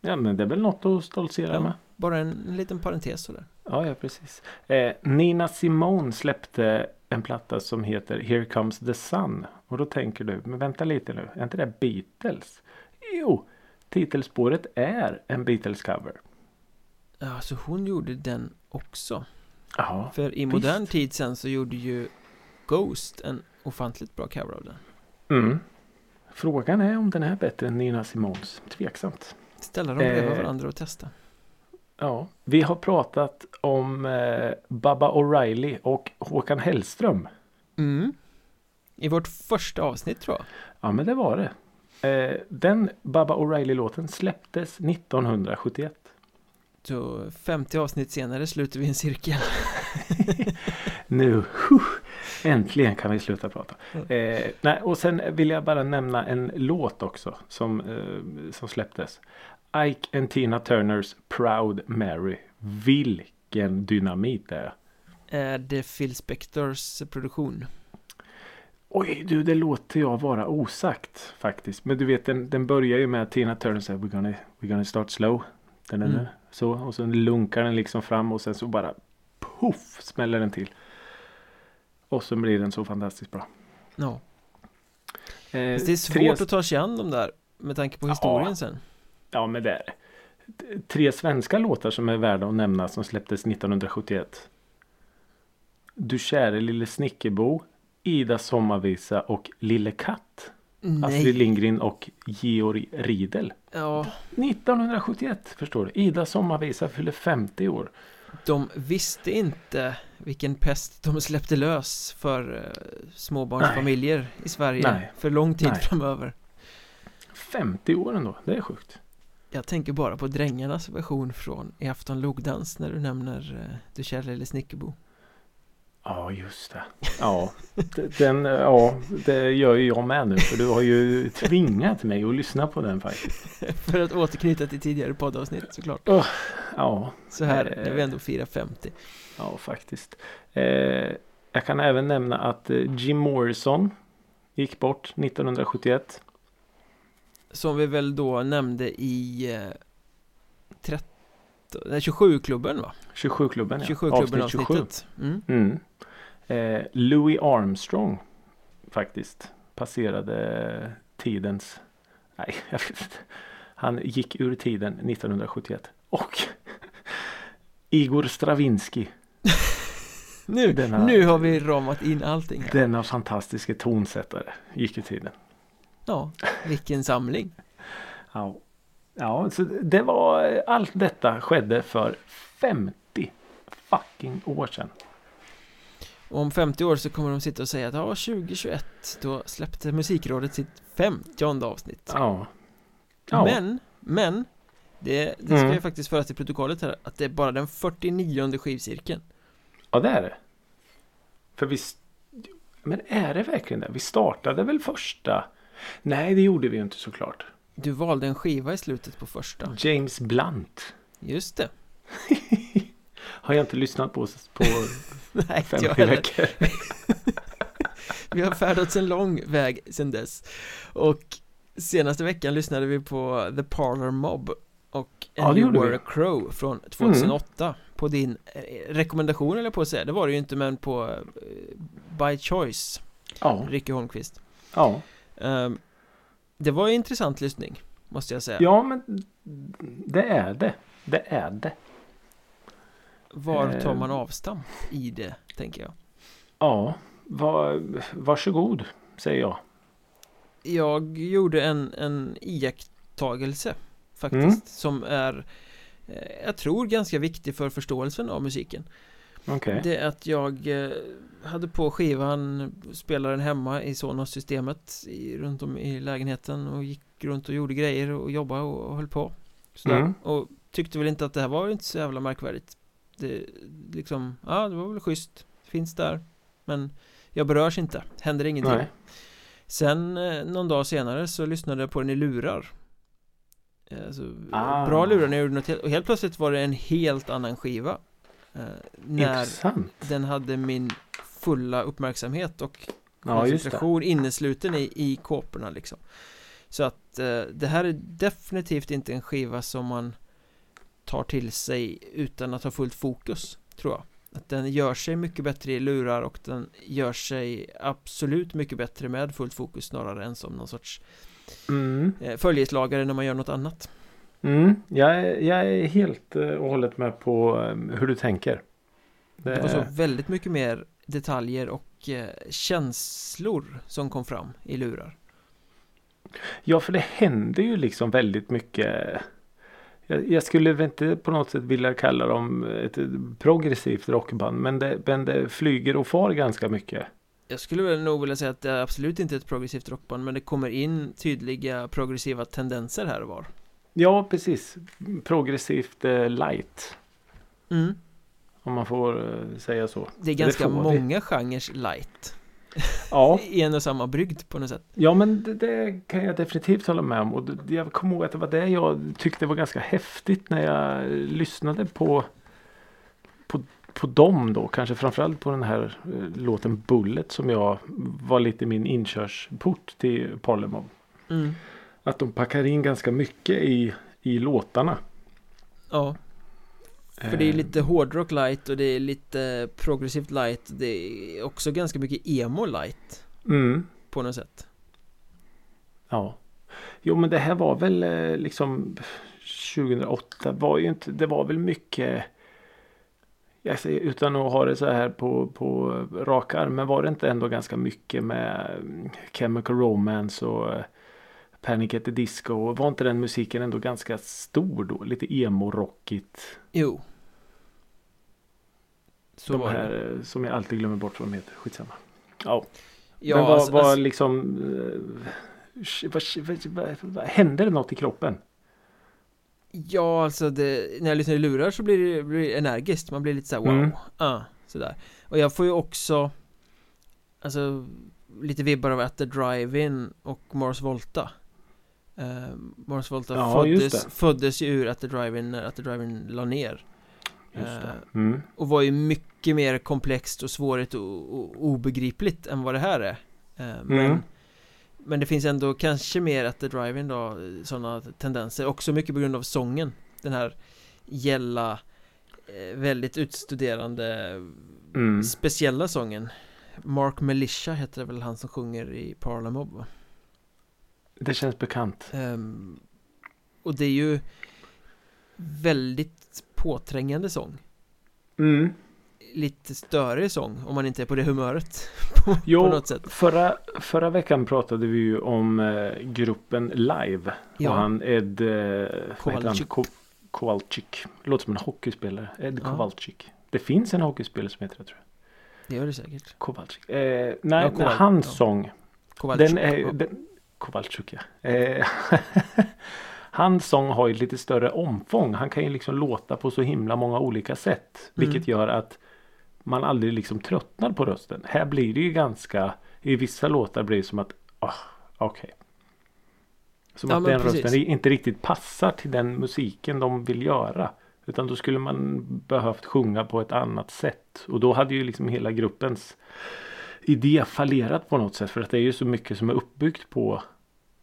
Ja men det är väl något att stoltsera Ja. med. Bara en, en liten parentes sådär. Ja, ja precis. Eh, Nina Simone släppte en platta som heter Here Comes the Sun. Och då tänker du, men vänta lite nu, är inte det Beatles? Jo, titelspåret är en Beatles-cover. Ja, så hon gjorde den också. Ja, För i Visst. modern tid sen så gjorde ju Ghost en ofantligt bra cover av den. mm. Frågan är om den är bättre än Nina Simones. Tveksamt. Ställa dem bredvid Eh. varandra och testa. Ja, vi har pratat om eh, Baba O'Reilly och Håkan Hellström. Mm. I vårt första avsnitt tror jag. Ja, men det var det. Eh, den Baba O'Reilly-låten släpptes 1971. Så 50 avsnitt senare sluter vi en cirkel. Nu, äntligen kan vi sluta prata. Eh, nej, och sen vill jag bara nämna en låt också som, eh, som släpptes. Ike and Tina Turners Proud Mary. Vilken dynamit det är. Är det Phil Spectors produktion? Oj, du, det låter jag vara osagt faktiskt. Men du vet, den, den börjar ju med att Tina Turner säger we're gonna, we're gonna start slow. Den är Mm. Så, och sen lunkar den liksom fram och sen så bara poff smäller den till. Och så blir den så fantastiskt bra. Ja. Eh, Fast det är svårt tre- att ta sig an dem där med tanke på historien Ja. sen. Ja men det är. Tre svenska låtar som är värda att nämna som släpptes 1971. Du käre lille Snickerbo, Ida sommarvisa och Lille katt. Astrid Nej. Lindgren och Georg Riedel. Ja, 1971 förstår du. Ida sommarvisa fyller 50 år. de visste inte vilken pest de släppte lös för eh, småbarnsfamiljer i Sverige Nej. för lång tid Nej. framöver. 50 år ändå, det är sjukt. Jag tänker bara på Drängarnas version från I afton logdans när du nämner eh, Du kära lille Snickerbo. Ja just det. Ja, den, ja, det gör ju jag med nu för du har ju tvingat mig att lyssna på den faktiskt. För att återknyta till tidigare poddavsnitt såklart. Ja, Så här Eh. när vi ändå firar 50. Ja, faktiskt. Eh, jag kan även nämna att Jim Morrison gick bort 1971. Som vi väl då nämnde i eh, 13, nej, 27-klubben va? 27-klubben ja. 27-klubben Avsnitt 27. avsnittet. Mm. Mm. Eh, Louis Armstrong faktiskt passerade tidens... Nej, jag vet inte. Han gick ur tiden 1971. Och Igor Stravinsky. Nu, Denna- nu har vi ramat in allting här. Denna fantastiska tonsättare gick ur tiden. Ja, vilken samling. Ja, ja så det var allt detta skedde för 50 fucking år sedan. Och om 50 år så kommer de sitta och säga att ja, 2021 då släppte Musikrådet sitt 50 avsnitt. Ja. ja. Men, men det, det ska Mm. ju faktiskt föras till protokollet här att det är bara den 49 skivcirkeln. ja, det är det. För vi... Men är det verkligen det? Vi startade väl första? Nej, det gjorde vi ju inte såklart. Du valde en skiva i slutet på första. James Blunt. Just det. Har jag inte lyssnat på på Nej, inte jag 50 heller. veckor. Vi har färdats en lång väg sedan dess. Och senaste veckan lyssnade vi på The Parlor Mob och Ja, And det You Were vi. a Crow från 2008 På din eh, rekommendation eller på att säga, det var det ju inte men på eh, By Choice Ja, Ricky Holmqvist ja. Ehm, Det var en intressant lyssning Måste jag säga Ja, men det är det. Det är det. Var tar eh, man avstamp i det, tänker jag Ja, var, varsågod säger jag. Jag gjorde en, en iakttagelse Faktiskt Mm. Som är eh, Jag tror ganska viktig för förståelsen av musiken Okej. Det är att jag eh, hade på skivan Spelade den hemma i Sonos-systemet Runt om i lägenheten och gick runt och gjorde grejer och jobbade och, och höll på Sådär. Mm. Och tyckte väl inte att det här var inte så jävla märkvärdigt Det liksom, ja det var väl schysst Finns där Men jag berörs inte, händer ingenting Nej. Sen eh, någon dag senare så lyssnade jag på den i lurar Eh, alltså, Ah. Bra lurar när jag gjorde något helt, och helt plötsligt var det en helt annan skiva När Intressant. den hade min fulla uppmärksamhet och Ja, koncentration innesluten i, i kåporna liksom Så att eh, det här är definitivt inte en skiva som man tar till sig utan att ha fullt fokus Tror jag Att den gör sig mycket bättre i lurar och den gör sig absolut mycket bättre med fullt fokus snarare än som någon sorts Mm. eh, följeslagare när man gör något annat Mm. Jag, är, jag är helt eh, och hållet med på eh, hur du tänker. Det var så väldigt mycket mer detaljer och eh, känslor som kom fram i lurar Ja, för det händer ju liksom väldigt mycket. Jag, jag skulle väl inte på något sätt vilja kalla dem ett progressivt rockband. Men det, men det flyger och far ganska mycket. Jag skulle väl nog vilja säga att det är absolut inte ett progressivt rockband men det kommer in tydliga progressiva tendenser här och var Ja, precis. Progressivt eh, light. mm. Om man får eh, säga så. Det är ganska vi. många genrer light Ja, i en och samma brygd på något sätt ja men det, det kan jag definitivt hålla med om. Och det, jag kommer ihåg att det var det jag tyckte var ganska häftigt när jag lyssnade på på, på dem då. Kanske framförallt på den här eh, låten Bullet som jag var lite min inkörsport till Parlemon. mm. Att de packar in ganska mycket i, i låtarna. Ja, för det är Eh, lite hårdrock light och det är lite progressivt light. Det är också ganska mycket emo light. Mm, på något sätt. Ja. Jo men det här var väl eh, liksom 2008 var ju inte, det var väl mycket jag säger, utan att ha det så här på, på rak arm, men var det inte ändå ganska mycket med mm, Chemical Romance och eh, Panic at the Disco? Var inte den musiken ändå ganska stor då? Lite emo-rockigt. Jo Så de det här eh, som jag alltid glömmer bort vad de heter. Skitsamma. Ja, Ja, men vad, alltså, vad alltså, liksom eh, vad, vad, vad, händer det något i kroppen? Ja, alltså det, när jag lyssnar i lurar så blir det, blir det energiskt Man blir lite såhär wow Mm. Ja, sådär Och jag får ju också Alltså Lite vibbar av At the Drive-In och Mars Volta uh, Mars Volta Ja, föddes, föddes ju ur At the Drive-In när At the Drive-In la ner Eh, det. Mm. Och var ju mycket mer komplext och svårigt och, och obegripligt än vad det här är Eh, Men Mm. Men det finns ändå kanske mer At the Drive-In då Sådana tendenser Också mycket på grund av sången Den här gälla eh, Väldigt utstuderande Mm. Speciella sången Mark Militia heter det väl han som sjunger i Parliamob va? Det känns bekant. Ehm, Och det är ju Väldigt påträngande sång Mm. Lite störig sång om man inte är på det humöret på, Jo, på något sätt Förra, förra veckan pratade vi ju om eh, gruppen Live. Ja. Och han Ed eh? Kowalczyk. Ko- Kowalczyk. Låter som en hockeyspelare. Ed Ja. Kowalczyk. Det finns en hockeyspelare som heter det tror jag. Det gör det säkert Kowalczyk. Eh, nej, Ja, Kowal- hans ja. sång. Kowalczyk, Den är den, Kowalczyk ja. Eh, hans sång har ju lite större omfång. Han kan ju liksom låta på så himla många olika sätt. Vilket Mm. gör att man aldrig liksom tröttnar på rösten. Här blir det ju ganska I vissa låtar blir det som att ah, Okej. Som Ja, att den precis. rösten inte riktigt passar till den musiken de vill göra. Utan då skulle man behövt sjunga på ett annat sätt. Och då hade ju liksom hela gruppens idé fallerat på något sätt. För att det är ju så mycket som är uppbyggt på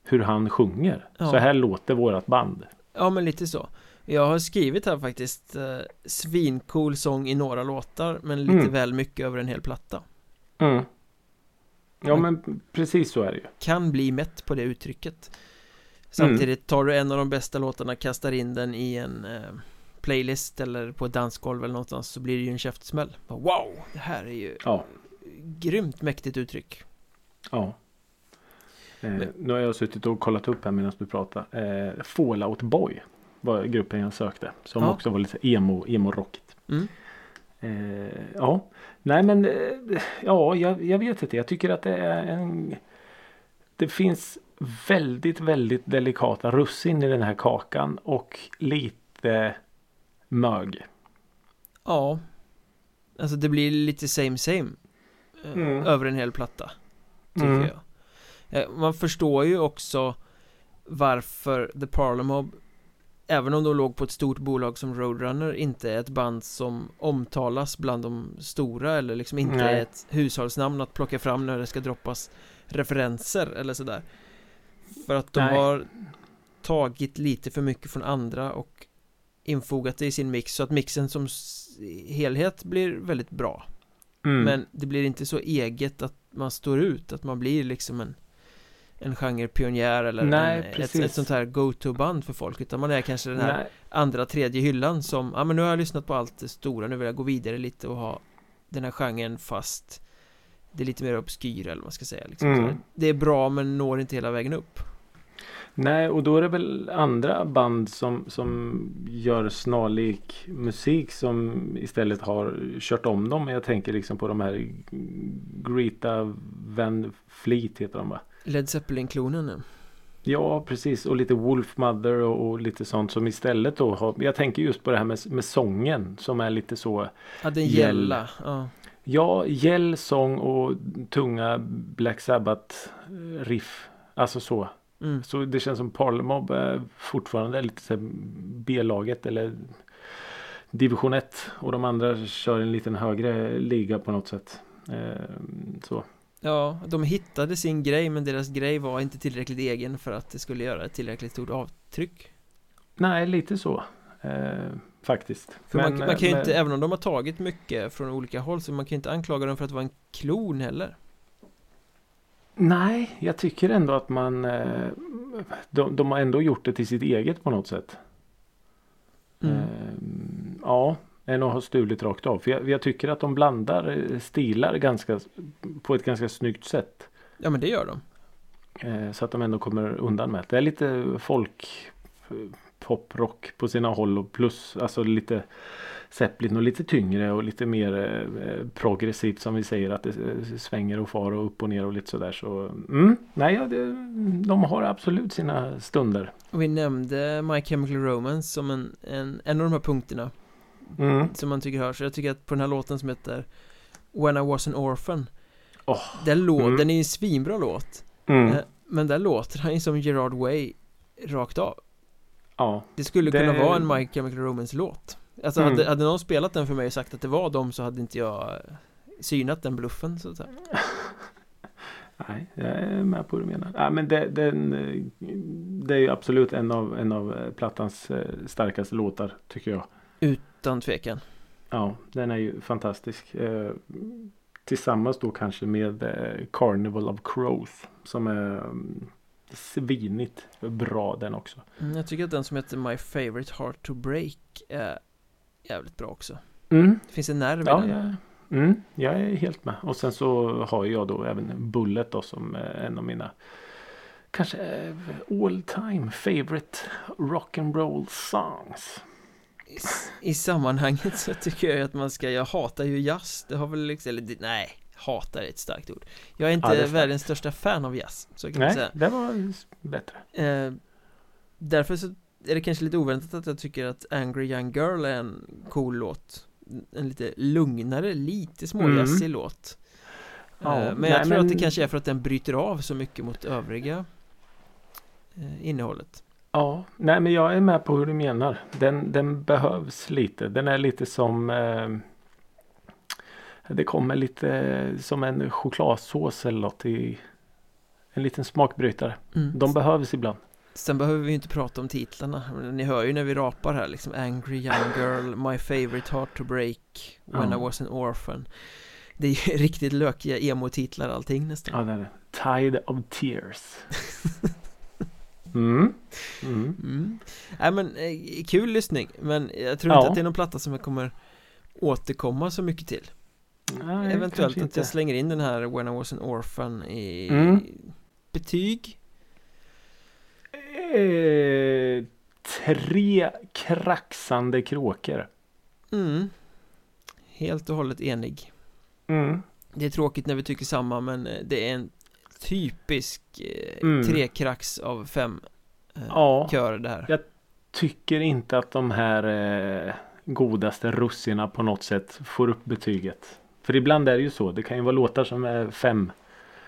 hur han sjunger. Ja. Så här låter vårat band. Ja men lite så Jag har skrivit här faktiskt eh, Svincool sång i några låtar Men lite Mm. väl mycket över en hel platta Mm. Ja men precis så är det ju. Kan bli mätt på det uttrycket Samtidigt tar du en av de bästa låtarna Kastar in den i en eh, Playlist eller på ett dansgolv eller någonstans Så blir det ju en käftsmäll Wow, det här är ju Ja. Grymt mäktigt uttryck Ja. Eh, nu har jag suttit och kollat upp här medan du pratar. Eh, Fallout Boy var gruppen jag sökte. Som Ja. också var lite emo, emo-rockigt. Mm. Eh, ja, nej men eh, ja, jag, jag vet inte. Jag tycker att det är en Det finns väldigt, väldigt delikata russin i den här kakan och lite mög. Ja Alltså det blir lite same same eh, Mm. Över en hel platta Tycker Mm. jag Man förstår ju också Varför The Parlor Mob Även om de låg på ett stort bolag som Roadrunner inte är ett band som omtalas bland de stora eller liksom inte Nej. är ett hushållsnamn att plocka fram när det ska droppas referenser eller sådär För att de Nej. har tagit lite för mycket från andra och infogat det i sin mix så att mixen som helhet blir väldigt bra Mm. men det blir inte så eget att man står ut, att man blir liksom en en genrepionjär eller Nej, en, ett, ett sånt här go-to-band för folk utan man är kanske den här Nej, andra, tredje hyllan som, ja men nu har jag lyssnat på allt det stora, nu vill jag gå vidare lite och ha den här genren fast det är lite mer obskyr eller vad man ska säga liksom. Mm. Det är bra men når inte hela vägen upp Nej, och då är det väl andra band som, som gör snarlik musik som istället har kört om dem. Jag tänker liksom på de här Greta Van Fleet heter de va? Led Zeppelin-klonen Ja, precis. Och lite Wolfmother och, och lite sånt som istället då har. Jag tänker just på det här med, med sången som är lite så. Ja, den Gäll. gälla, ja Ja, gäll, sång och tunga Black Sabbath eh, riff. Alltså så. mm. Så det känns som Parlemob är fortfarande lite B-laget eller division 1 och de andra kör en liten högre liga på något sätt. Eh, så. Ja, de hittade sin grej men deras grej var inte tillräckligt egen för att det skulle göra ett tillräckligt stort avtryck Nej, lite så. Eh, faktiskt. För man, man kan ju men- inte, även om de har tagit mycket från olika håll så man kan ju inte anklaga dem för att vara en klon heller Nej, jag tycker ändå att man eh, de, de har ändå gjort det till sitt eget på något sätt. mm. Eh, ja, än att ha stulit rakt av. För jag, jag tycker att de blandar eh, stilar ganska på ett ganska snyggt sätt. Ja men det gör de Eh, så att de ändå kommer undan med det. Är lite folk eh, poprock på sina håll och plus alltså lite Zeppelin och lite tyngre och lite mer progressivt som vi säger att det svänger och far och upp och ner och lite sådär så mm, nej det, de har absolut sina stunder. Och vi nämnde My Chemical Romance som en, en, en av de här punkterna Mm. som man tycker hörs Jag tycker att på den här låten som heter When I was an orphan Åh, Den, lå- mm. den är ju en svinbra låt Mm. eh, Men där låter han ju som Gerard Way Rakt av Ja, Det skulle Det- kunna vara en My Chemical Romance-låt Alltså Mm. hade, hade någon spelat den för mig och sagt att det var dem så hade inte jag eh, synat den bluffen så att säga. nej, jag är med på vad du menar. Ja, men det, den, eh, det är ju absolut en av, en av plattans starkaste låtar tycker jag. Utan tvekan Ja, den är ju fantastisk. Eh, tillsammans då kanske med eh, Carnival of Crows. Som är mm, svinigt bra den också. Mm, Jag tycker att den som heter My Favorite Heart to Break är jävligt bra också Mm. Det finns en nerv i Ja, den jag, mm, jag är helt med. Och sen så har jag då även Bullet då som en av mina kanske eh, all time favorite rock and roll songs. I, sammanhanget så tycker jag att man ska, jag hatar ju jazz. Det har väl liksom, eller nej Hatar är ett starkt ord. Jag är inte Ja, är världens största fan av jazz Så kan man Nej, säga. det var bättre. eh, Därför så är det kanske lite oväntat att jag tycker att Angry Young Girl är en cool låt. En lite lugnare, lite småjazzig låt. Ja, Eh, Men nej, jag tror men- att det kanske är för att den bryter av så mycket mot övriga eh, innehållet. Ja, nej men jag är med på hur du menar. Den, den behövs lite. Den är lite som eh, Det kommer lite som en chokladsås eller något i En liten smakbrytare. Mm. De behövs ibland. Sen behöver vi inte prata om titlarna. Ni hör ju när vi rapar här liksom Angry Young Girl, My Favorite Heart to Break, When Ja. I Was an Orphan. Det är ju riktigt lökiga emo-titlar allting nästan. Ja, det är det. Tide of Tears. Mm. Mm. Mm. Nej men eh, kul lyssning men jag tror Ja. inte att det är någon platta som jag kommer återkomma så mycket till Nej, Eventuellt att jag slänger in den här When I was an orphan i Mm. betyg Eh, tre kraxande kråkor. mm. Helt och hållet enig Mm. Det är tråkigt när vi tycker samma men eh, det är en typisk eh, Mm. trekrax av fem eh, Ja. körer det här Jag- Tycker inte att de här eh, godaste russina på något sätt får upp betyget. För ibland är det ju så. Det kan ju vara låtar som är fem.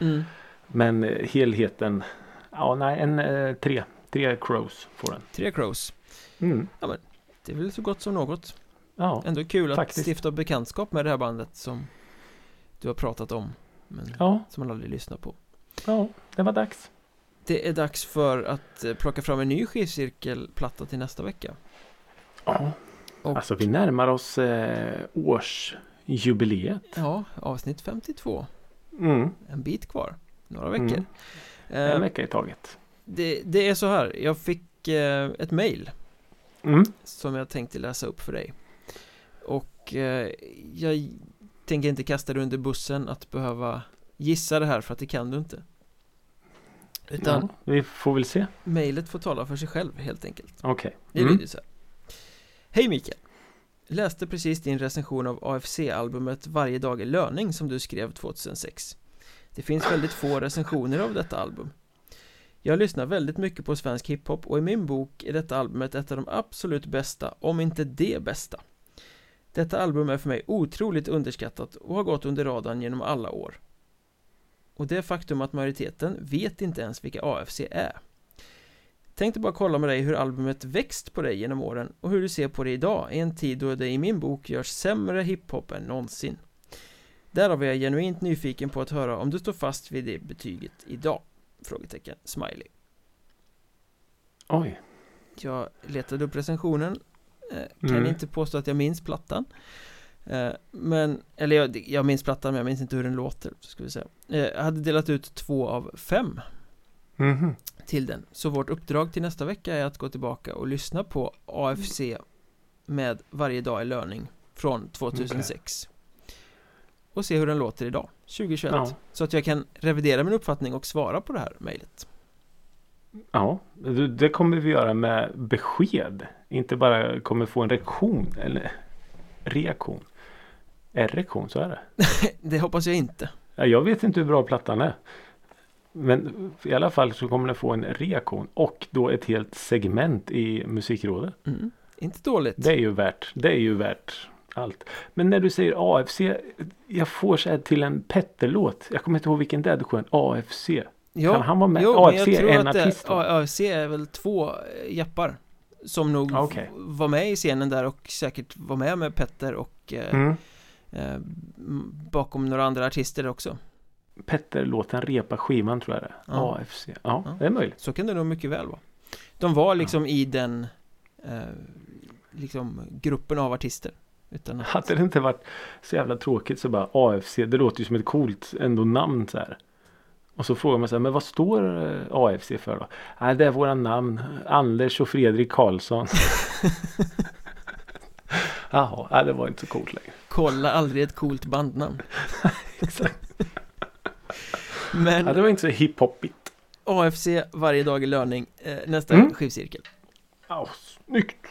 mm. Men eh, helheten. Ja, nej, en eh, tre. Tre crows får den. Tre crows Mm. Det är väl så gott som något Ja, Ändå kul att Faktiskt. stifta bekantskap med det här bandet som du har pratat om men ja, som man aldrig lyssnar på ja, det var dags. Det är dags för att eh, plocka fram en ny skivcirkelplatta till nästa vecka Ja, Och- alltså vi närmar oss eh, årsjubileet. Ja, avsnitt 52 Mm. En bit kvar Några veckor Mm. Eh, En vecka i taget. det, det är så här, jag fick eh, ett mail Mm. som jag tänkte läsa upp för dig Och eh, jag tänker inte kasta dig under bussen att behöva gissa det här för att det kan du inte. Utan Ja, vi får väl se. mejlet får tala för sig själv helt enkelt. Okej. Det Mm. lyder så här. Hej Mikael. Läste precis din recension av AFC-albumet Varje dag är löning som du skrev 2006 Det finns väldigt få recensioner av detta album. Jag lyssnar väldigt mycket på svensk hiphop och i min bok är detta albumet ett av de absolut bästa, om inte det bästa. Detta album är för mig otroligt underskattat och har gått under radarn genom alla år Och det faktum att majoriteten vet inte ens vilka AFC är Tänkte bara kolla med dig hur albumet växt på dig genom åren och hur du ser på det idag i en tid då det i min bok görs sämre hiphop än någonsin. Därav är jag genuint nyfiken på att höra om du står fast vid det betyget idag? Frågetecken, smiley. Oj. Jag letade upp recensionen eh, Kan Mm. inte påstå att jag minns plattan eh, Men, eller jag, jag minns plattan men jag minns inte hur den låter ska vi säga. Eh, Jag hade delat ut två av fem Mhm. till den. Så vårt uppdrag till nästa vecka är att gå tillbaka och lyssna på AFC med Varje dag är löning från 2006. Och se hur den låter idag, 2021. Ja. Så att jag kan revidera min uppfattning och svara på det här mejlet. Ja, det kommer vi göra med besked. Inte bara kommer få en reaktion eller reaktion. Erektion, så är det. Det hoppas jag inte. Ja, jag vet inte hur bra plattan är. Men i alla fall så kommer den få en reaktion och då ett helt segment i musikrådet. Mm. Inte dåligt. Det är ju värt, det är ju värt allt. Men när du säger AFC, jag får så här till en Petter-låt. Jag kommer inte ihåg vilken det är du sjöng. AFC. Ja, Kan han vara med? jo, AFC är en att det- artist, va? AFC är väl två eh, jappar Som nog Ah, okej. var med i scenen där och säkert var med med Petter och eh, Mm. Eh, bakom några andra artister också Petter-låten Repa skivan tror jag det är. Ja. AFC. Ja, Ja. det är möjligt. Så kan det nog mycket väl vara De var liksom i den eh, Liksom gruppen av artister Utan att, Hade det inte varit så jävla tråkigt så bara AFC. Det låter ju som ett coolt ändå namn så här. Och så frågar man så här, men vad står eh, AFC för då? Nej, det är våra namn. Anders och Fredrik Karlsson. Jaha, nej, det var inte så coolt längre. Kolla aldrig ett coolt bandnamn Exakt. Men Ja, det var inte så hiphopigt. AFC varje dag i löning eh, Nästa Mm. skivcirkel Ja, snyggt.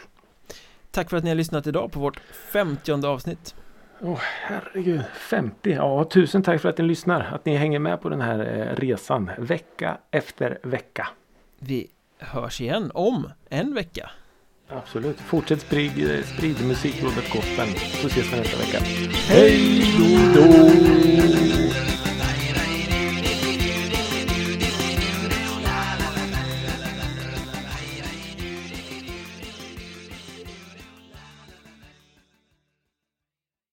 Tack för att ni har lyssnat idag på vårt femtionde avsnitt Åh herregud, 50. Ja, tusen tack för att ni lyssnar. Att ni hänger med på den här eh, resan. Vecka efter vecka. Vi hörs igen om en vecka Absolut. Fortsätt sprid, sprid musikrådet Gospel. Så ses vi nästa vecka. Hej då!